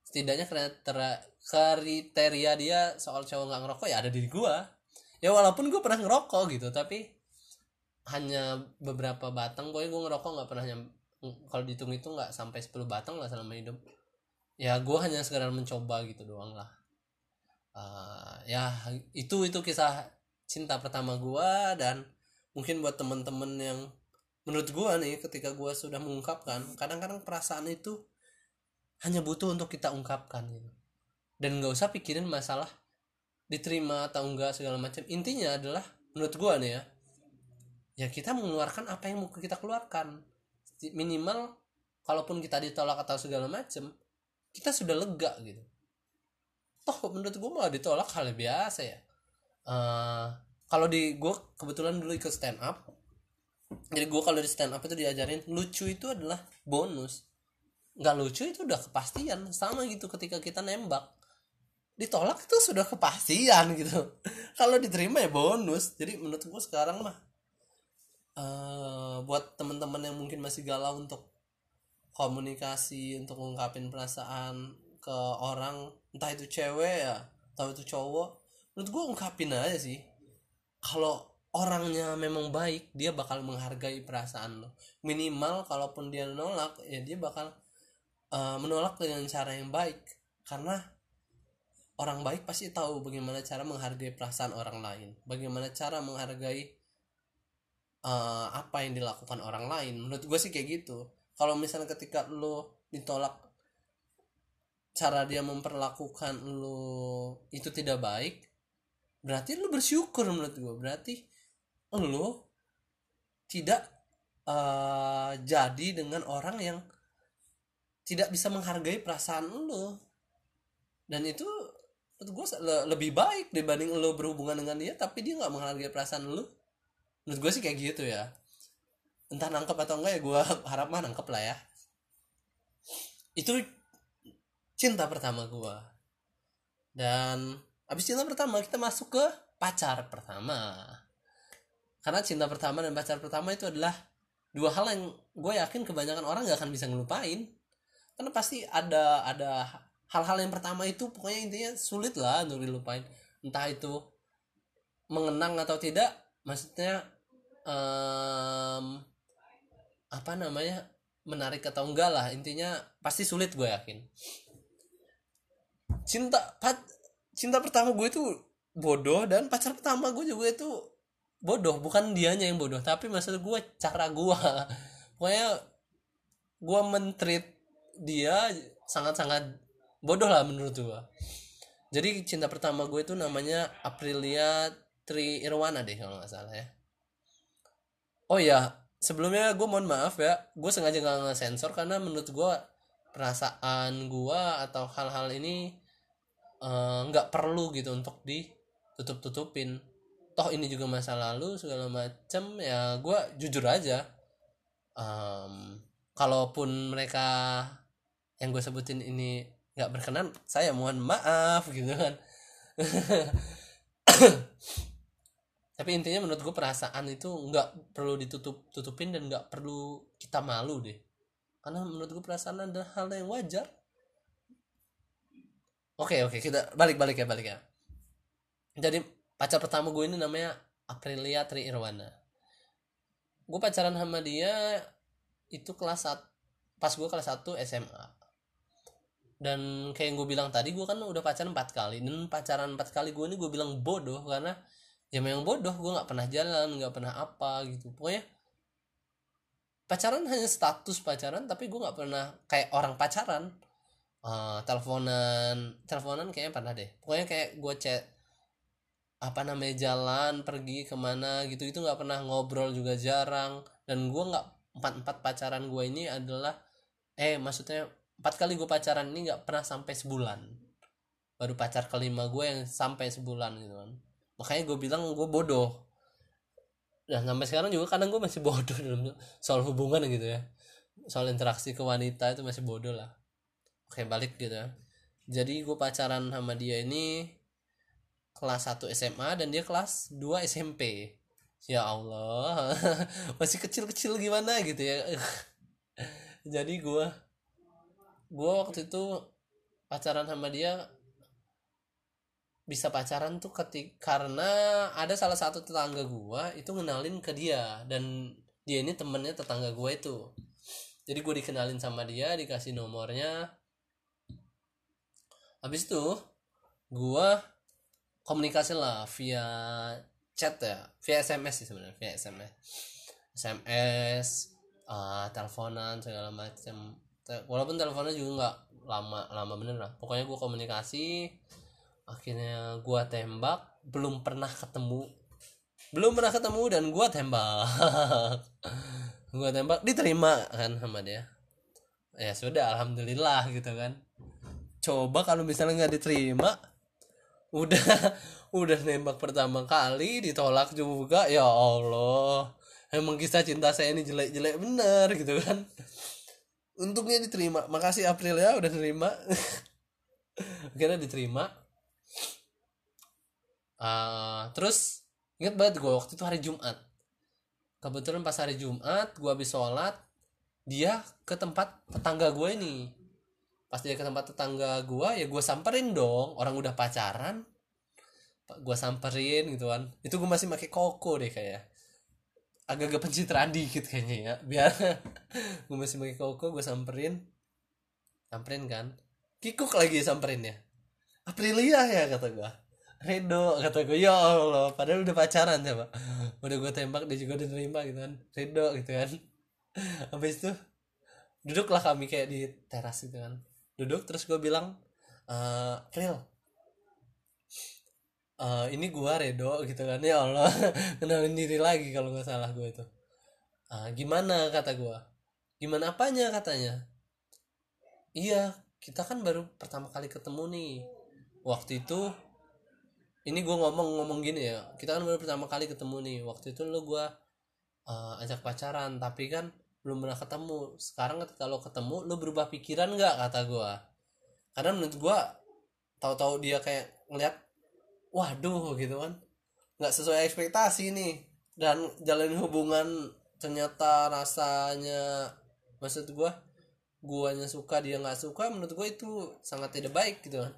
[SPEAKER 1] setidaknya kriteria dia soal cowok nggak ngerokok ya ada di gue ya walaupun gue pernah ngerokok gitu tapi hanya beberapa batang. Pokoknya gue ngerokok nggak pernah nyam kalau dihitung itu nggak sampai 10 batang lah selama hidup. Ya gue hanya sekedar mencoba gitu doang lah uh, ya itu itu kisah cinta pertama gue dan mungkin buat temen-temen yang menurut gue nih ketika gue sudah mengungkapkan kadang-kadang perasaan itu hanya butuh untuk kita ungkapkan gitu. Dan nggak usah pikirin masalah diterima atau enggak segala macam. Intinya adalah menurut gue nih ya ya kita mengeluarkan apa yang mau kita keluarkan. Minimal kalaupun kita ditolak atau segala macam kita sudah lega gitu toh menurut gue malah ditolak hal biasa ya. Uh, kalau di gue kebetulan dulu ikut stand up. Jadi gue kalau di stand up itu diajarin lucu itu adalah bonus. Nggak lucu itu udah kepastian. Sama gitu ketika kita nembak. Ditolak itu sudah kepastian gitu. Kalau diterima ya bonus. Jadi menurut gue sekarang mah uh, buat teman-teman yang mungkin masih galau untuk komunikasi untuk mengungkapin perasaan ke orang entah itu cewek ya entah itu cowok menurut gue ungkapin aja sih. Kalau orangnya memang baik dia bakal menghargai perasaan lo. Minimal kalaupun dia nolak ya dia bakal uh, menolak dengan cara yang baik. Karena orang baik pasti tahu bagaimana cara menghargai perasaan orang lain. Bagaimana cara menghargai uh, apa yang dilakukan orang lain. Menurut gue sih kayak gitu. Kalau misalnya ketika lo ditolak cara dia memperlakukan lo itu tidak baik berarti lo bersyukur menurut gue berarti lo tidak uh, jadi dengan orang yang tidak bisa menghargai perasaan lo dan itu menurut gue lebih baik dibanding lo berhubungan dengan dia tapi dia nggak menghargai perasaan lo menurut gue sih kayak gitu ya. Entah nangkep atau enggak ya gue harap mah nangkep lah ya. Itu cinta pertama gue dan abis cinta pertama kita masuk ke pacar pertama. Karena cinta pertama dan pacar pertama itu adalah dua hal yang gue yakin kebanyakan orang gak akan bisa ngelupain. Karena pasti ada ada hal-hal yang pertama itu pokoknya intinya sulit lah untuk dilupain. Entah itu mengenang atau tidak maksudnya um, apa namanya menarik atau enggak lah. Intinya pasti sulit gue yakin cinta pat, cinta pertama gue itu bodoh dan pacar pertama gue juga itu bodoh. Bukan dianya yang bodoh tapi maksud gue cara gue. Pokoknya gue mentreat dia sangat-sangat bodoh lah menurut gue. Jadi cinta pertama gue itu namanya Aprilia Tri Irwana deh kalau nggak salah ya. Oh ya sebelumnya gue mohon maaf ya gue sengaja nggak nge-sensor karena menurut gue perasaan gue atau hal-hal ini nggak uh, perlu gitu untuk ditutup tutupin toh ini juga masa lalu segala macem ya gue jujur aja um, kalaupun mereka yang gue sebutin ini nggak berkenan saya mohon maaf gitu kan. Tapi intinya menurut gue perasaan itu nggak perlu ditutup tutupin dan nggak perlu kita malu deh. Karena menurut gue perasaan adalah hal yang wajar oke oke kita balik balik ya balik ya. Jadi pacar pertama gue ini namanya Aprilia Tri Irwana. Gue pacaran sama dia itu kelas 1 pas gue kelas 1 SMA dan kayak yang gue bilang tadi gue kan udah pacaran empat kali. Dan pacaran empat kali gue ini gue bilang bodoh karena ya memang bodoh gue nggak pernah jalan nggak pernah apa gitu. Pokoknya pacaran hanya status pacaran tapi gue nggak pernah kayak orang pacaran uh, teleponan teleponan kayaknya pernah deh. Pokoknya kayak gue chat apa namanya jalan pergi ke mana gitu itu nggak pernah ngobrol juga jarang. Dan gue nggak empat empat pacaran gue ini adalah eh maksudnya empat kali gue pacaran ini nggak pernah sampai sebulan. Baru pacar kelima gue yang sampai sebulan gitu kan. Makanya gue bilang gue bodoh. Dan sampai sekarang juga kadang gue masih bodoh dalam soal hubungan gitu ya. Soal interaksi ke wanita itu masih bodoh lah oke balik gitu ya. Jadi gue pacaran sama dia ini kelas 1 SMA dan dia kelas 2 SMP ya Allah masih kecil-kecil gimana gitu ya? Jadi gue gue waktu itu pacaran sama dia bisa pacaran tuh ketik karena ada salah satu tetangga gue itu ngenalin ke dia dan dia ini temennya tetangga gue itu. Jadi gue dikenalin sama dia dikasih nomornya habis itu gue komunikasi lah via chat ya. Via sms sih sebenarnya via sms sms uh, ah, teleponan segala macam walaupun teleponnya juga nggak lama lama bener lah. Pokoknya gue komunikasi akhirnya gue tembak belum pernah ketemu. Belum pernah ketemu dan gue tembak. Gue tembak diterima kan sama dia. Ya sudah alhamdulillah gitu kan coba kalau misalnya nggak diterima udah udah nembak pertama kali ditolak juga ya Allah. Emang kisah cinta saya ini jelek-jelek bener gitu kan. Untungnya diterima. Makasih April ya udah terima akhirnya diterima. Uh, terus inget banget gue waktu itu hari Jumat. Kebetulan pas hari Jumat gue habis sholat dia ke tempat tetangga gue ini pas dia ke tempat tetangga gue ya gue samperin dong. Orang udah pacaran gue samperin gitu kan. Itu gue masih pakai koko deh kayak. Agak-agak pencitraan dikit kayaknya ya. Biar gue masih pakai koko gue samperin. Samperin kan. Kikuk lagi samperin ya Aprilia ya kata gue Redo kata gue ya Allah padahal udah pacaran coba udah gue tembak dia juga udah nerima gitu kan. Redo gitu kan. Habis itu duduklah kami kayak di teras gitu kan duduk terus gue bilang eh April eh ini gua Redo gitu kan. Ya Allah kenalin diri lagi kalau nggak salah gue itu. Ah, gimana? kata gua. Gimana apanya? katanya. Iya kita kan baru pertama kali ketemu nih. Waktu itu ini gue ngomong-ngomong gini ya. Kita kan baru pertama kali ketemu nih. Waktu itu lu gue uh, ajak pacaran tapi kan belum pernah ketemu. Sekarang lo ketemu lo berubah pikiran nggak? Kata gue karena menurut gue tahu-tahu dia kayak ngeliat waduh gitu kan. Nggak sesuai ekspektasi nih. Dan jalin hubungan ternyata rasanya maksud gue guanya suka dia nggak suka menurut gue itu sangat tidak baik gitu kan.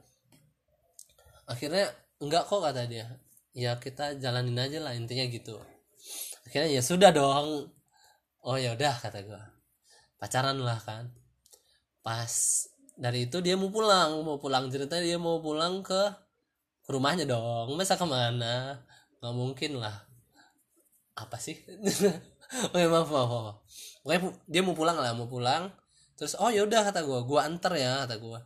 [SPEAKER 1] Akhirnya enggak kok kata dia. Ya kita jalanin aja lah intinya gitu. Akhirnya ya sudah dong oh ya udah kata gue pacaran lah kan. Pas dari itu dia mau pulang mau pulang ceritanya dia mau pulang ke rumahnya dong. Masa ke mana? Nggak mungkin lah. Apa sih? Oh ya maaf maaf, maaf. Pokoknya dia mau pulang lah mau pulang. Terus oh ya udah kata gue gue anter ya kata gue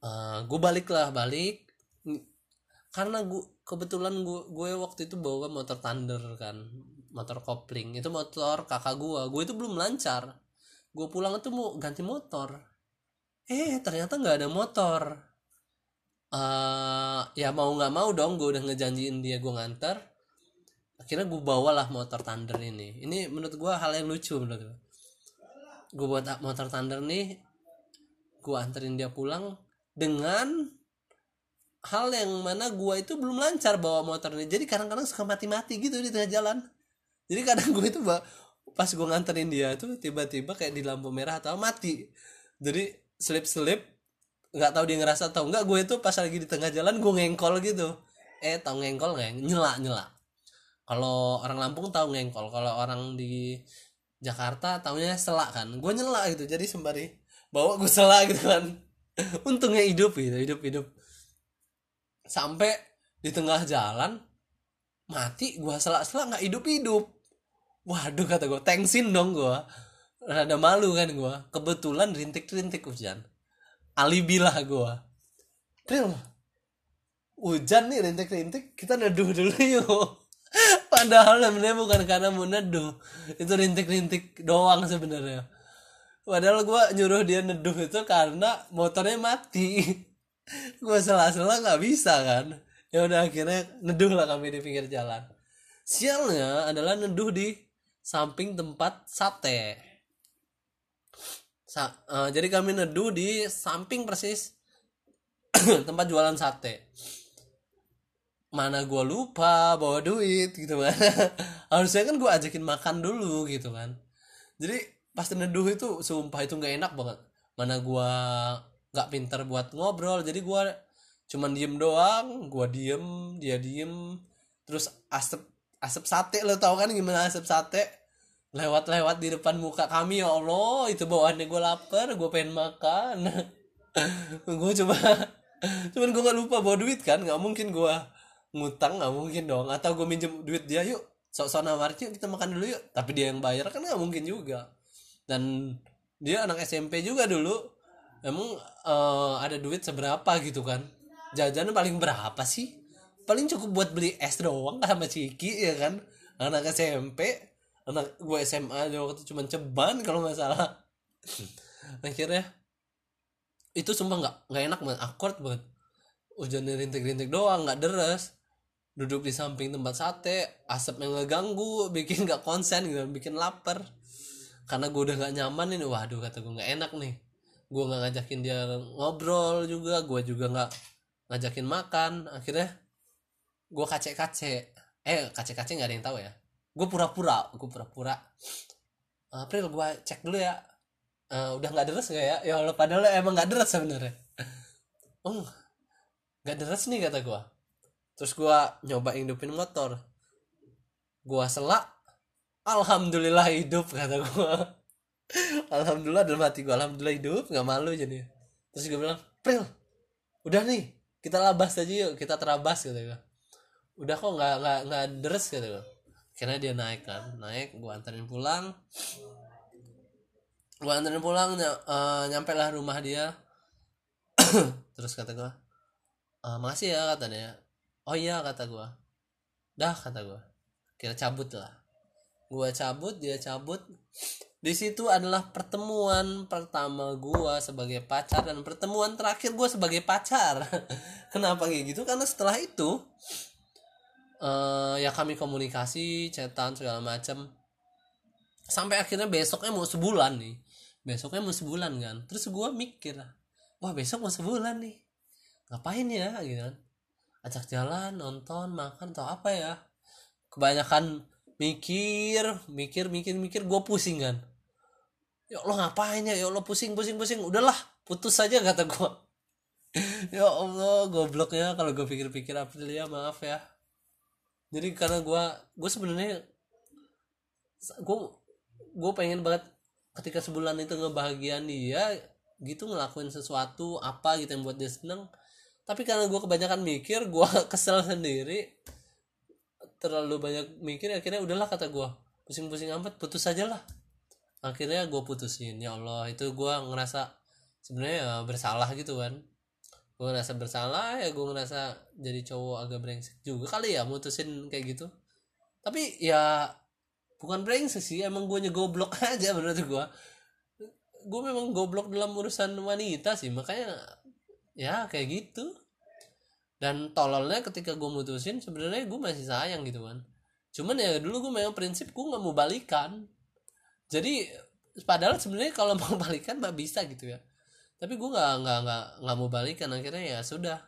[SPEAKER 1] Eh gue balik lah balik. Karena gue kebetulan gue gue waktu itu bawa motor thunder kan motor kopling. Itu motor kakak gue gue itu belum lancar. Gue pulang itu mau ganti motor. Eh ternyata nggak ada motor. Eh ya mau nggak mau dong gue udah ngejanjiin dia gue nganter. Akhirnya gue bawalah motor thunder ini. Ini menurut gue hal yang lucu menurut gue gue buat motor thunder nih gue anterin dia pulang dengan hal yang mana gue itu belum lancar bawa motor ini jadi kadang-kadang suka mati-mati gitu di tengah jalan jadi kadang gue itu pas gue nganterin dia tuh tiba-tiba kayak di lampu merah atau mati. Jadi selip-selip nggak tahu dia ngerasa atau enggak gue itu pas lagi di tengah jalan gue ngengkol gitu. Eh tau ngengkol nggak nyela nyela. Kalau orang Lampung tahu ngengkol kalau orang di Jakarta taunya selak kan. Gue nyela gitu jadi sembari bawa gue selak gitu kan. Untungnya hidup gitu hidup hidup. Sampai di tengah jalan mati gua selak-selak nggak hidup-hidup waduh kata gua thanksin dong gua. Rada malu kan gua. Kebetulan rintik-rintik hujan. Alibi lah gua. Pril hujan nih rintik-rintik kita neduh dulu yuk. Padahal sebenarnya bukan karena mau neduh. Itu rintik-rintik doang sebenarnya. Padahal gua nyuruh dia neduh itu karena motornya mati. Gue sela-sela nggak bisa kan. Ya udah akhirnya neduh lah kami di pinggir jalan. Sialnya adalah neduh di samping tempat sate. Sa- eh, jadi kami neduh di samping persis tempat jualan sate. Mana gue lupa bawa duit gitu kan. Harusnya kan gue ajakin makan dulu gitu kan. Jadi pas neduh itu sumpah itu nggak enak banget. Mana gue nggak pinter buat ngobrol jadi gue cuman diem doang. Gue diem dia diem. Terus asap asap sate lo tau kan gimana asap sate lewat-lewat di depan muka kami ya Allah. Itu bawaannya gue lapar gue pengen makan. Gue coba cuman gue nggak lupa bawa duit kan. Nggak mungkin gue ngutang nggak mungkin dong. Atau gue minjem duit dia yuk sok-sok nawarin yuk kita makan dulu yuk. Tapi dia yang bayar kan nggak mungkin juga. Dan dia anak SMP juga dulu. Emang eh, ada duit seberapa gitu kan? Jajan paling berapa sih? Paling cukup buat beli es doang sama ciki ya kan? Anak SMP anak gue SMA juga waktu cuman ceban kalau nggak salah. Akhirnya itu sumpah nggak nggak enak banget awkward banget. Hujannya rintik-rintik doang nggak deres. Duduk di samping tempat sate asap yang ngeganggu bikin nggak konsen gitu bikin lapar. Karena gue udah nggak nyaman ini waduh kata gue nggak enak nih. Gue nggak ngajakin dia ngobrol juga gue juga nggak ngajakin makan. Akhirnya gue kace-kace eh kace-kace nggak ada yang tahu ya gue pura-pura gue pura-pura. April gue cek dulu ya. Eh, udah nggak deres nggak ya? Ya Allah padahal emang nggak deres sebenarnya. Oh nggak deres nih kata gue terus gua nyoba hidupin motor. Gua selak alhamdulillah hidup kata gua. Alhamdulillah dalam hati gua alhamdulillah hidup nggak malu jadi. Terus gue bilang pril udah nih kita labas aja yuk kita terabas kata gua. Udah kok nggak nggak nggak deres kata gua karena dia naik kan. Naik gua anterin pulang. Gua anterin pulang ny uh, nyampe lah rumah dia. Terus kata gua uh, makasih ya kata dia. Oh iya kata gua. Dah kata gua. Kita cabut lah. Gua cabut dia cabut. Di situ adalah pertemuan pertama gua sebagai pacar dan pertemuan terakhir gua sebagai pacar. Kenapa kayak gitu? Karena setelah itu uh, ya kami komunikasi chatan segala macam sampai akhirnya besoknya mau sebulan nih. Besoknya mau sebulan kan. Terus gua mikir wah besok mau sebulan nih. Ngapain ya? Gitu kan. Ajak jalan nonton makan atau apa ya. Kebanyakan mikir mikir mikir mikir gue pusing kan. Ya Allah ngapain ya? Ya Allah pusing pusing pusing. Udahlah putus saja kata gue ya Allah gobloknya kalau gue pikir-pikir Aprilia maaf ya jadi karena gue gue sebenarnya gue gue pengen banget ketika sebulan itu ngebahagiain dia gitu ngelakuin sesuatu apa gitu yang buat dia seneng. Tapi karena gue kebanyakan mikir gue kesel sendiri. Terlalu banyak mikir akhirnya udahlah kata gue pusing-pusing amat putus aja lah. Akhirnya gue putusin ya Allah itu gue ngerasa sebenarnya ya bersalah gitu kan gue ngerasa bersalah ya gue ngerasa jadi cowok agak brengsek juga kali ya mutusin kayak gitu. Tapi ya bukan brengsek sih emang gue goblok aja menurut gue gue memang goblok dalam urusan wanita sih makanya ya kayak gitu. Dan tololnya ketika gue mutusin sebenarnya gue masih sayang gitu kan. Cuman ya dulu gue memang prinsip gue nggak mau balikan. Jadi padahal sebenarnya kalau mau balikan nggak bisa gitu ya tapi gue nggak nggak nggak nggak mau balikan. Akhirnya ya sudah.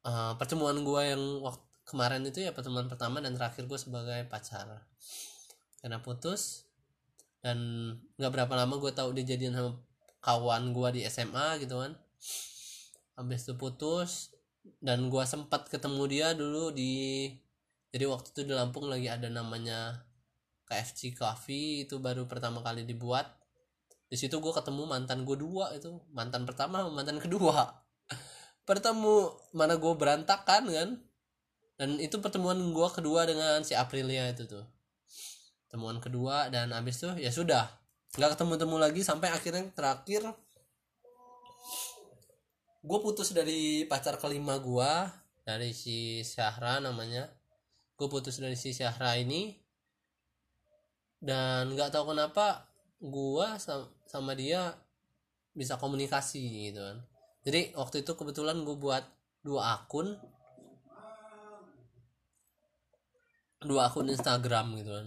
[SPEAKER 1] Uh, pertemuan gue yang waktu kemarin itu ya pertemuan pertama dan terakhir gue sebagai pacar. Karena putus dan nggak berapa lama gue tahu dia jadian sama kawan gue di SMA gitu kan. Habis itu putus dan gue sempat ketemu dia dulu di jadi waktu itu di Lampung lagi ada namanya KFC Coffee itu baru pertama kali dibuat di situ gue ketemu mantan gue dua itu mantan pertama mantan kedua. Pertemu mana gue berantakan kan? Dan itu pertemuan gue kedua dengan si Aprilia itu tuh. Temuan kedua dan abis tuh ya sudah. Nggak ketemu temu lagi sampai akhirnya terakhir gue putus dari pacar kelima gue dari si Syahra namanya. Gue putus dari si Syahra ini. Dan nggak tahu kenapa gue sama, dia bisa komunikasi gitu kan. Jadi waktu itu kebetulan gue buat dua akun. Dua akun Instagram gitu kan.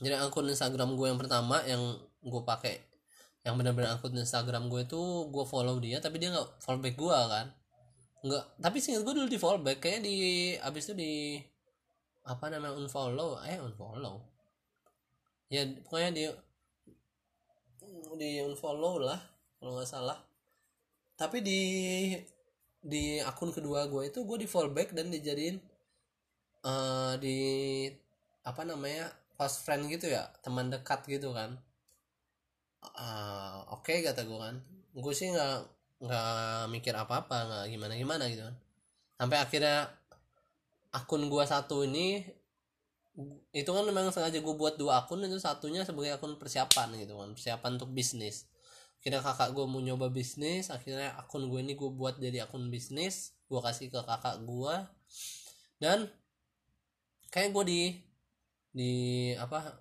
[SPEAKER 1] Jadi akun Instagram gue yang pertama yang gue pakai yang benar-benar akun Instagram gue itu gue follow dia tapi dia nggak follow back gue kan. Nggak tapi singkat gue dulu di follow back kayaknya di abis itu di apa namanya unfollow eh unfollow. Ya pokoknya dia di unfollow lah kalau nggak salah. Tapi di di akun kedua gue itu gue di follow back dan dijadiin uh, di apa namanya close friend gitu ya teman dekat gitu kan. Uh, oke okay, kata gue kan. Gue sih nggak nggak mikir apa apa nggak gimana gimana gitu kan. Sampai akhirnya akun gue satu ini itu kan memang sengaja gue buat dua akun itu satunya sebagai akun persiapan gitu kan persiapan untuk bisnis. Akhirnya kakak gue mau nyoba bisnis akhirnya akun gue ini gue buat jadi akun bisnis gue kasih ke kakak gue dan kayak gue di di apa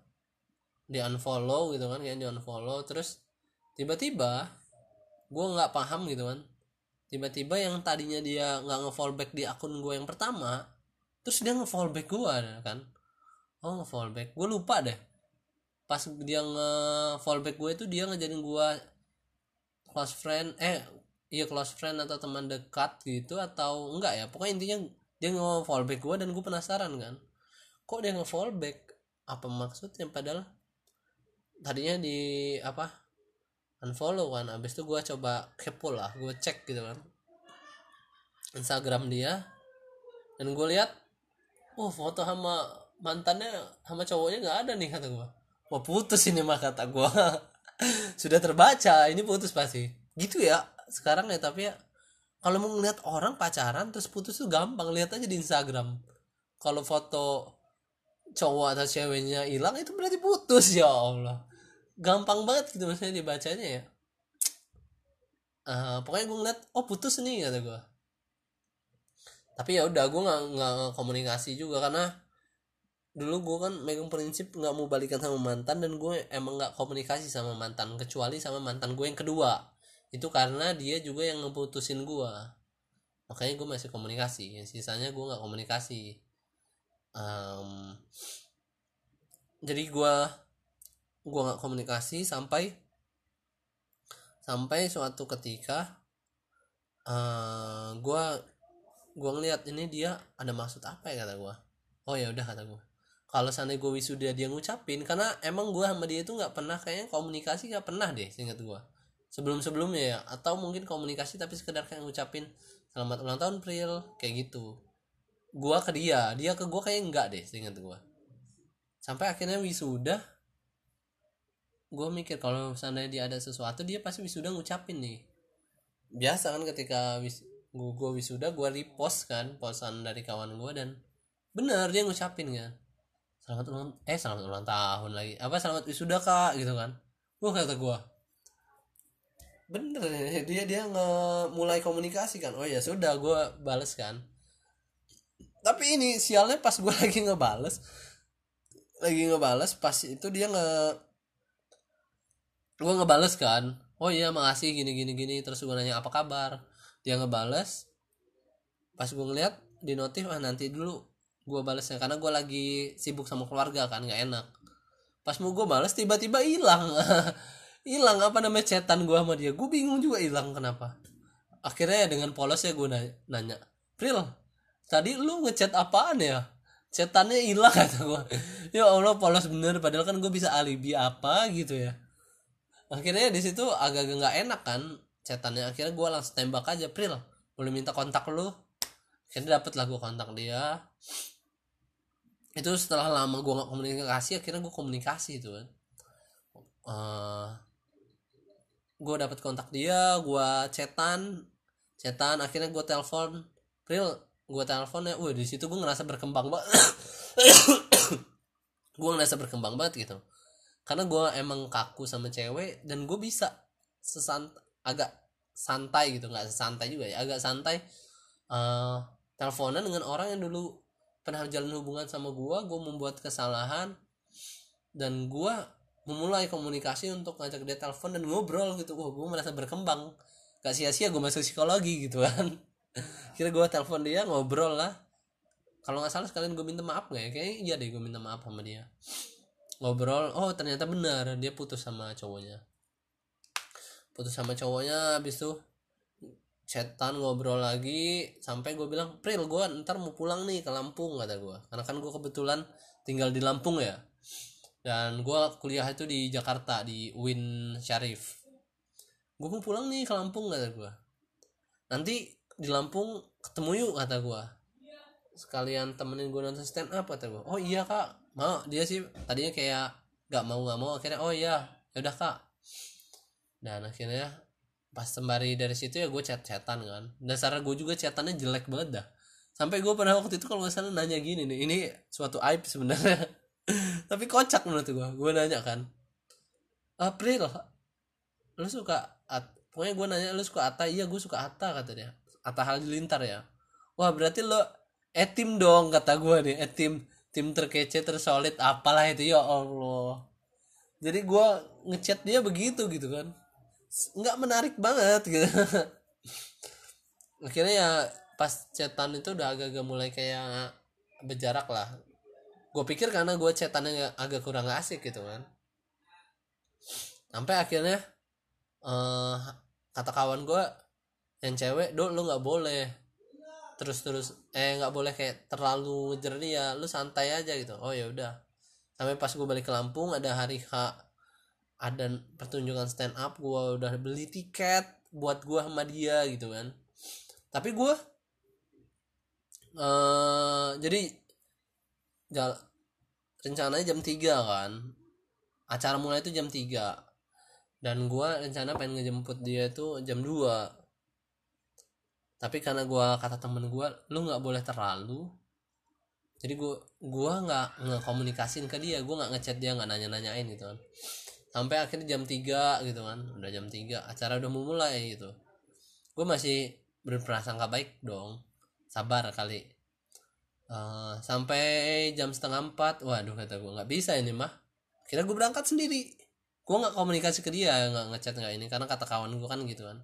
[SPEAKER 1] di unfollow gitu kan kayak di unfollow terus tiba-tiba gue nggak paham gitu kan. Tiba-tiba yang tadinya dia nggak nge back di akun gue yang pertama terus dia nge back gue kan oh nge back gue lupa deh. Pas dia nge back gue itu dia ngejadiin gue close friend eh iya close friend atau teman dekat gitu atau enggak ya? Pokoknya intinya dia nge back gue dan gue penasaran kan. Kok dia nge back apa maksudnya? Padahal tadinya di apa unfollow kan. Abis itu gue coba kepo lah gue cek gitu kan. Instagram dia. Dan gue lihat oh foto sama mantannya sama cowoknya nggak ada nih kata gue wah putus ini mah kata gue sudah terbaca ini putus pasti. Gitu ya sekarang ya tapi ya kalau mau ngeliat orang pacaran terus putus tuh gampang. Lihat aja di Instagram. Kalau foto cowok atau ceweknya hilang itu berarti putus ya Allah. Gampang banget gitu maksudnya dibacanya ya. Uh, pokoknya gue ngeliat oh putus nih kata gue tapi ya udah gue nggak nggak komunikasi juga karena dulu gue kan megang prinsip nggak mau balikan sama mantan dan gue emang nggak komunikasi sama mantan kecuali sama mantan gue yang kedua. Itu karena dia juga yang ngeputusin gue makanya gue masih komunikasi. Yang sisanya gue nggak komunikasi. Um, jadi gue gue nggak komunikasi sampai sampai suatu ketika uh, gue gue ngeliat ini dia ada maksud apa ya kata gue oh ya udah kata gue kalau sana gue wisuda dia ngucapin karena emang gue sama dia itu nggak pernah kayaknya komunikasi nggak pernah deh singkat gue sebelum sebelumnya ya atau mungkin komunikasi tapi sekedar kayak ngucapin selamat ulang tahun Pril kayak gitu. Gue ke dia dia ke gue kayak enggak deh singkat gue sampai akhirnya wisuda gue mikir kalau misalnya dia ada sesuatu dia pasti wisuda ngucapin nih. Biasa kan ketika wis gue, wisuda gue repost kan posan dari kawan gue dan bener dia ngucapin kan selamat ulang eh selamat ulang tahun lagi. Apa selamat wisuda kak? Gitu kan. Wah kata gue bener dia dia nge mulai komunikasi kan. Oh ya sudah gue bales kan. Tapi ini sialnya pas gue lagi ngebales lagi ngebales pas itu dia nge gue ngebales kan. Oh iya makasih gini gini gini. Terus gue nanya apa kabar? Dia ngebales. Pas gue ngeliat di notif ah nanti dulu gue balesnya karena gue lagi sibuk sama keluarga kan nggak enak. Pas mau gue balas tiba-tiba hilang. Hilang apa namanya cetan gue sama dia. Gue bingung juga hilang kenapa? Akhirnya ya dengan polos ya gue nanya Pril tadi lu ngechat apaan ya? Cetannya hilang kata gue ya Allah polos bener padahal kan gue bisa alibi apa gitu ya. Akhirnya di situ agak nggak enak kan cetannya akhirnya gue langsung tembak aja Pril boleh minta kontak lu? Akhirnya dapet lah gue kontak dia itu setelah lama gue gak komunikasi akhirnya gue komunikasi itu kan. Uh, eh, gue dapet kontak dia gue cetan cetan akhirnya gue telepon. Real gue telepon ya wah di situ gue ngerasa berkembang banget gue ngerasa berkembang banget gitu. Karena gue emang kaku sama cewek dan gue bisa sesant agak santai gitu nggak sesantai juga ya agak santai uh, teleponan dengan orang yang dulu pernah jalan hubungan sama gua gua membuat kesalahan dan gua memulai komunikasi untuk ngajak dia telepon dan ngobrol gitu. Wah gua merasa berkembang. Gak sia-sia gua masuk psikologi gitu kan. Kira gua telepon dia ngobrol lah. Kalau nggak salah sekalian gue minta maaf nggak ya? Kayaknya iya deh gue minta maaf sama dia. Ngobrol oh ternyata benar dia putus sama cowoknya. Putus sama cowoknya habis itu chatan ngobrol lagi sampai gue bilang Pril gue ntar mau pulang nih ke Lampung kata gue karena kan gue kebetulan tinggal di Lampung ya. Dan gue kuliah itu di Jakarta di Win Syarif. Gue mau pulang nih ke Lampung kata gue nanti di Lampung ketemu yuk kata gue sekalian temenin gue nonton stand up kata gue oh iya kak. Mau dia sih tadinya kayak gak mau gak mau akhirnya oh iya ya udah kak. Dan akhirnya pas sembari dari situ ya gue chat chatan kan dasar gue juga chatannya jelek banget dah. Sampai gue pernah waktu itu kalau salah nanya gini nih ini suatu aib sebenarnya? Tapi kocak menurut gue gue nanya kan April lu suka at pokoknya gue nanya lu suka Ata iya gue suka Ata kata dia. Ata Halilintar ya? Wah berarti lo etim dong kata gue nih. Etim tim terkece tersolid apalah itu. Ya Allah. Jadi gue ngechat dia begitu gitu kan nggak menarik banget gitu. Akhirnya ya pas chatan itu udah agak-agak mulai kayak berjarak lah. Gue pikir karena gue chatannya agak kurang asik gitu kan. Sampai akhirnya uh, kata kawan gue yang cewek do lu nggak boleh. Terus terus eh nggak boleh kayak terlalu ngejar dia lu santai aja gitu. Oh ya udah. Sampai pas gue balik ke Lampung ada hari H ada pertunjukan stand up gue udah beli tiket buat gue sama dia gitu kan. Tapi gue eh jadi jal, rencananya jam 3 kan. Acara mulai itu jam 3 dan gua rencana pengen ngejemput dia itu jam 2 tapi karena gua kata temen gua lu nggak boleh terlalu. Jadi gua gua nggak ngekomunikasin ke dia gua nggak ngechat dia nggak nanya nanyain gitu kan sampai akhirnya jam 3 gitu kan. Udah jam 3 acara udah mau mulai gitu. Gue masih berprasangka baik dong. Sabar kali. Uh, sampai jam setengah empat. Waduh kata gue nggak bisa ini mah. Kira gue berangkat sendiri. Gue nggak komunikasi ke dia nggak ngechat nggak ini. Karena kata kawan gue kan gitu kan.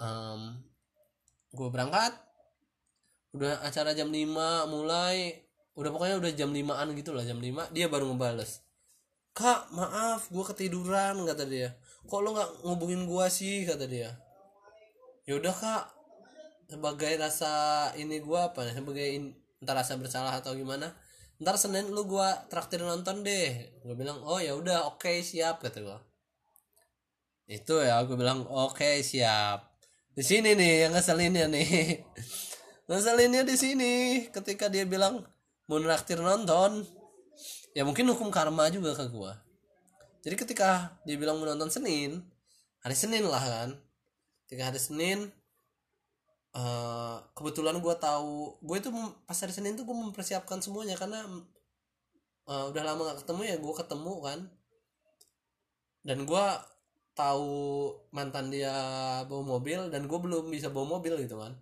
[SPEAKER 1] Um, gue berangkat. Udah acara jam 5 mulai. Udah pokoknya udah jam 5an gitu lah jam 5 dia baru ngebales kak maaf gue ketiduran kata dia. Kok lo nggak ngubungin gue sih? kata dia. Yaudah kak. Sebagai rasa ini gue apa nih sebagai in, entar rasa bersalah atau gimana ntar senin lu gue traktir nonton deh. Gue bilang oh ya udah oke okay, siap kata gue itu ya aku bilang oke okay, siap. Di sini nih yang ngeselinnya nih. Ngeselinnya di sini ketika dia bilang mau traktir nonton ya mungkin hukum karma juga ke gue jadi ketika dia bilang menonton Senin hari Senin lah kan. Ketika hari Senin uh, kebetulan gue tahu gue itu pas hari Senin tuh gue mempersiapkan semuanya karena uh, udah lama gak ketemu ya gue ketemu kan. Dan gue tahu mantan dia bawa mobil dan gue belum bisa bawa mobil gitu kan.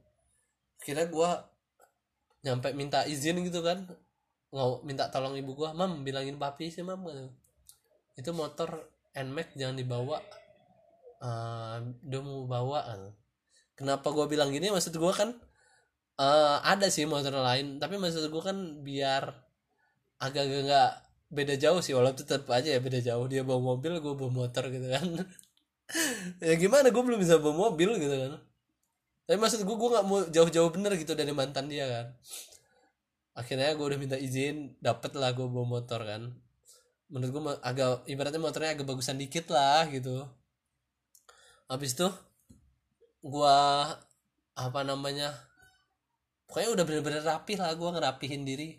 [SPEAKER 1] Kira gue nyampe minta izin gitu kan nggak minta tolong ibu gua mam bilangin papi sih mam itu motor nmax jangan dibawa. Uh, dia mau bawa kenapa gua bilang gini? Maksud gua kan uh, ada sih motor lain. Tapi maksud gua kan biar agak-agak nggak beda jauh sih. Walaupun tetap aja ya beda jauh. Dia bawa mobil gue bawa motor gitu kan. Ya gimana? Gue belum bisa bawa mobil gitu kan. Tapi maksud gue gue nggak mau jauh-jauh bener gitu dari mantan dia kan akhirnya gue udah minta izin dapet lah gue bawa motor kan. Menurut gue agak ibaratnya motornya agak bagusan dikit lah gitu. Habis itu gue apa namanya pokoknya udah bener-bener rapi lah gue ngerapihin diri.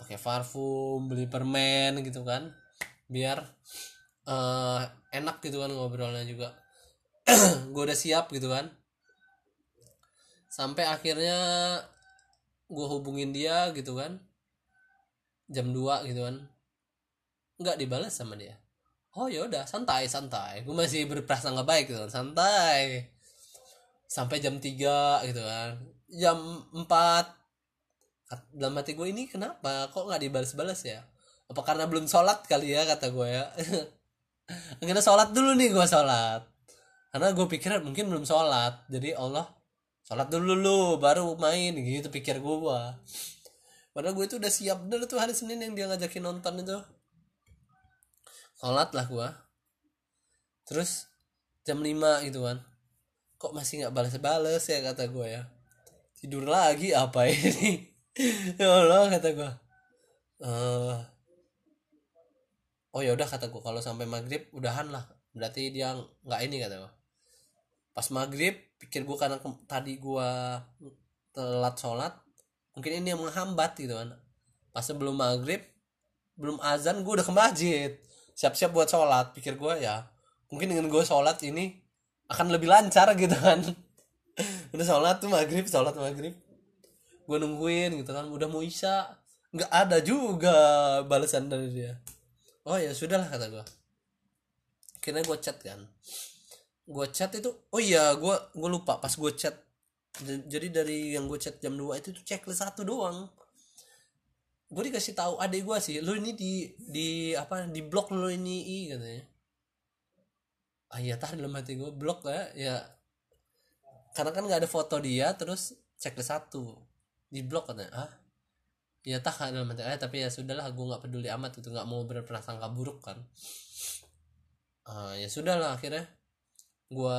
[SPEAKER 1] Pakai parfum beli permen gitu kan. Biar uh, enak gitu kan ngobrolnya juga. Gue udah siap gitu kan. Sampai akhirnya gue hubungin dia gitu kan. Jam 2 gitu kan. Nggak dibalas sama dia. Oh ya udah santai santai. Gue masih berprasangka baik gitu kan santai. Sampai jam 3 gitu kan. Jam 4 dalam hati gue ini kenapa? Kok nggak dibalas-balas ya? Apa karena belum sholat kali ya kata gue ya. Akhirnya sholat dulu nih gue sholat. Karena gue pikir mungkin belum sholat. Jadi Allah sholat dulu lu baru main gitu pikir gue padahal gue itu udah siap. Bener tuh hari Senin yang dia ngajakin nonton itu. Sholat lah gue terus jam 5 gitu kan. Kok masih nggak balas-balas ya kata gue ya. Tidur lagi apa ini? Ya Allah kata gue uh, oh ya udah kata gue kalau sampai maghrib udahan lah. Berarti dia nggak ini kata gue pas maghrib pikir gue karena tadi gue telat sholat mungkin ini yang menghambat gitu kan. Pas sebelum maghrib belum azan gue udah ke masjid. Siap-siap buat sholat. Pikir gue ya mungkin dengan gue sholat ini akan lebih lancar gitu kan. Udah sholat tuh maghrib sholat maghrib. Gue nungguin gitu kan. Udah mau isya nggak ada juga balasan dari dia. Oh ya sudahlah kata gue akhirnya gue chat kan gue chat itu oh iya gue gue lupa pas gue chat. Jadi dari yang gue chat jam 2 itu tuh checklist satu doang. Gue dikasih tahu adik gue sih lo ini di di apa di blok lo ini i katanya. Ah iya tah dalam hati gue blok ya ya. Karena kan nggak ada foto dia terus checklist satu. Di blok katanya. Ah ya tah dalam hati. Eh tapi ya sudahlah gue nggak peduli amat itu nggak mau berprasangka buruk kan. Ah ya sudahlah akhirnya gua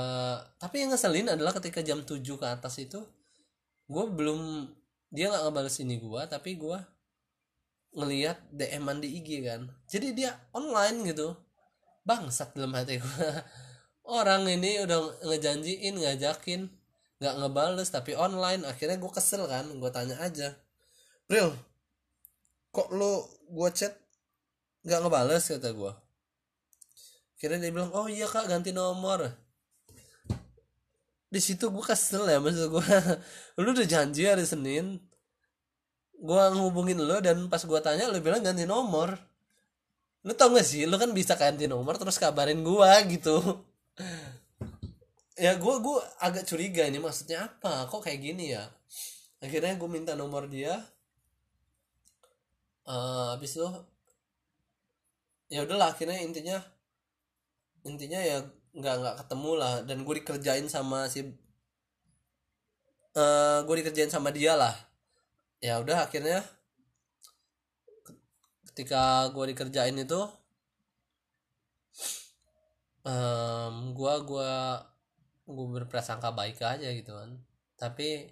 [SPEAKER 1] tapi yang ngeselin adalah ketika jam 7 ke atas itu gue belum dia nggak ngebales ini gua tapi gua ngelihat dm di IG kan. Jadi dia online gitu. Bangsat dalam hati gua. Orang ini udah ngejanjiin ngajakin nggak ngebales tapi online. Akhirnya gue kesel kan gue tanya aja. Bril kok lo gue chat nggak ngebales kata gue akhirnya dia bilang oh iya kak ganti nomor di situ gue kesel ya maksud gue lu udah janji hari Senin gue ngehubungin lo dan pas gue tanya lo bilang ganti nomor. Lu tau gak sih lu kan bisa ganti nomor terus kabarin gue gitu. Ya gue gue agak curiga ini maksudnya apa? Kok kayak gini ya? Akhirnya gue minta nomor dia. Uh, habis itu ya udahlah akhirnya intinya intinya ya nggak nggak ketemu lah. Dan gue dikerjain sama si uh, gue dikerjain sama dia lah. Ya udah akhirnya ketika gue dikerjain itu um, gue gua gue berprasangka baik aja gitu kan. Tapi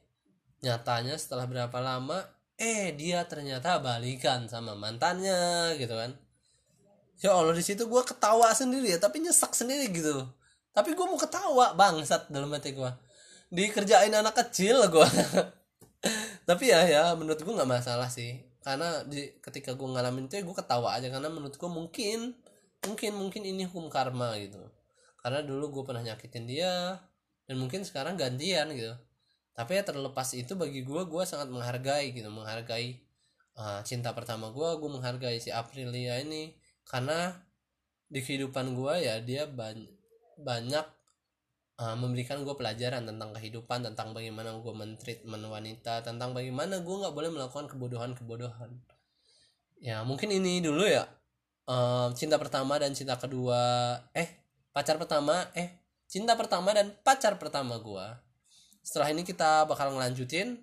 [SPEAKER 1] nyatanya setelah berapa lama eh dia ternyata balikan sama mantannya gitu kan ya allah di situ gue ketawa sendiri ya tapi nyesek sendiri gitu. Tapi gue mau ketawa bangsat dalam hati gue dikerjain anak kecil gue tapi ya ya menurut gue nggak masalah sih. Karena di ketika gue ngalamin itu ya gue ketawa aja. Karena menurut gue mungkin mungkin mungkin ini hukum karma gitu. Karena dulu gue pernah nyakitin dia dan mungkin sekarang gantian gitu. Tapi ya terlepas itu bagi gue gue sangat menghargai gitu. Menghargai uh, cinta pertama gue gue menghargai si Aprilia ini karena di kehidupan gue ya dia banyak banyak uh, memberikan gue pelajaran tentang kehidupan tentang bagaimana gue mentreatment wanita tentang bagaimana gue nggak boleh melakukan kebodohan kebodohan ya mungkin ini dulu ya. Uh, cinta pertama dan cinta kedua eh pacar pertama eh cinta pertama dan pacar pertama gue setelah ini kita bakal ngelanjutin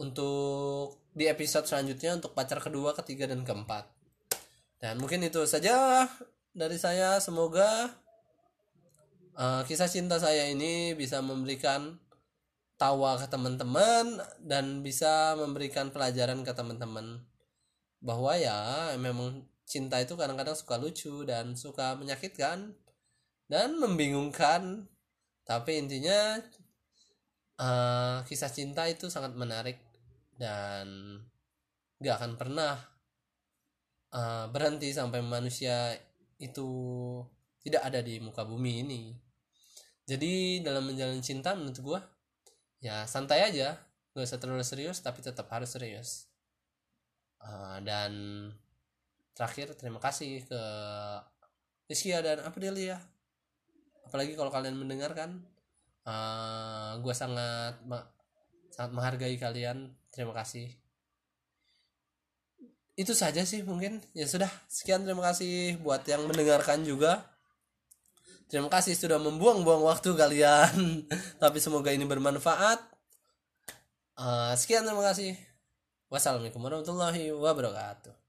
[SPEAKER 1] untuk di episode selanjutnya untuk pacar kedua ketiga dan keempat dan mungkin itu saja dari saya. Semoga uh, kisah cinta saya ini bisa memberikan tawa ke teman-teman dan bisa memberikan pelajaran ke teman-teman. Bahwa ya memang cinta itu kadang-kadang suka lucu dan suka menyakitkan dan membingungkan. Tapi intinya uh, kisah cinta itu sangat menarik dan gak akan pernah uh, berhenti sampai manusia itu tidak ada di muka bumi ini. Jadi dalam menjalin cinta menurut gue ya santai aja. Gak usah terlalu serius tapi tetap harus serius. Uh, dan terakhir terima kasih ke Rizkia dan Aprilia apalagi kalau kalian mendengarkan uh, eh, gue sangat sangat menghargai kalian. Terima kasih itu saja sih mungkin. Ya sudah sekian terima kasih buat yang mendengarkan juga. Terima kasih sudah membuang-buang waktu kalian. Tapi semoga ini bermanfaat. Uh, sekian terima kasih. Wassalamualaikum warahmatullahi wabarakatuh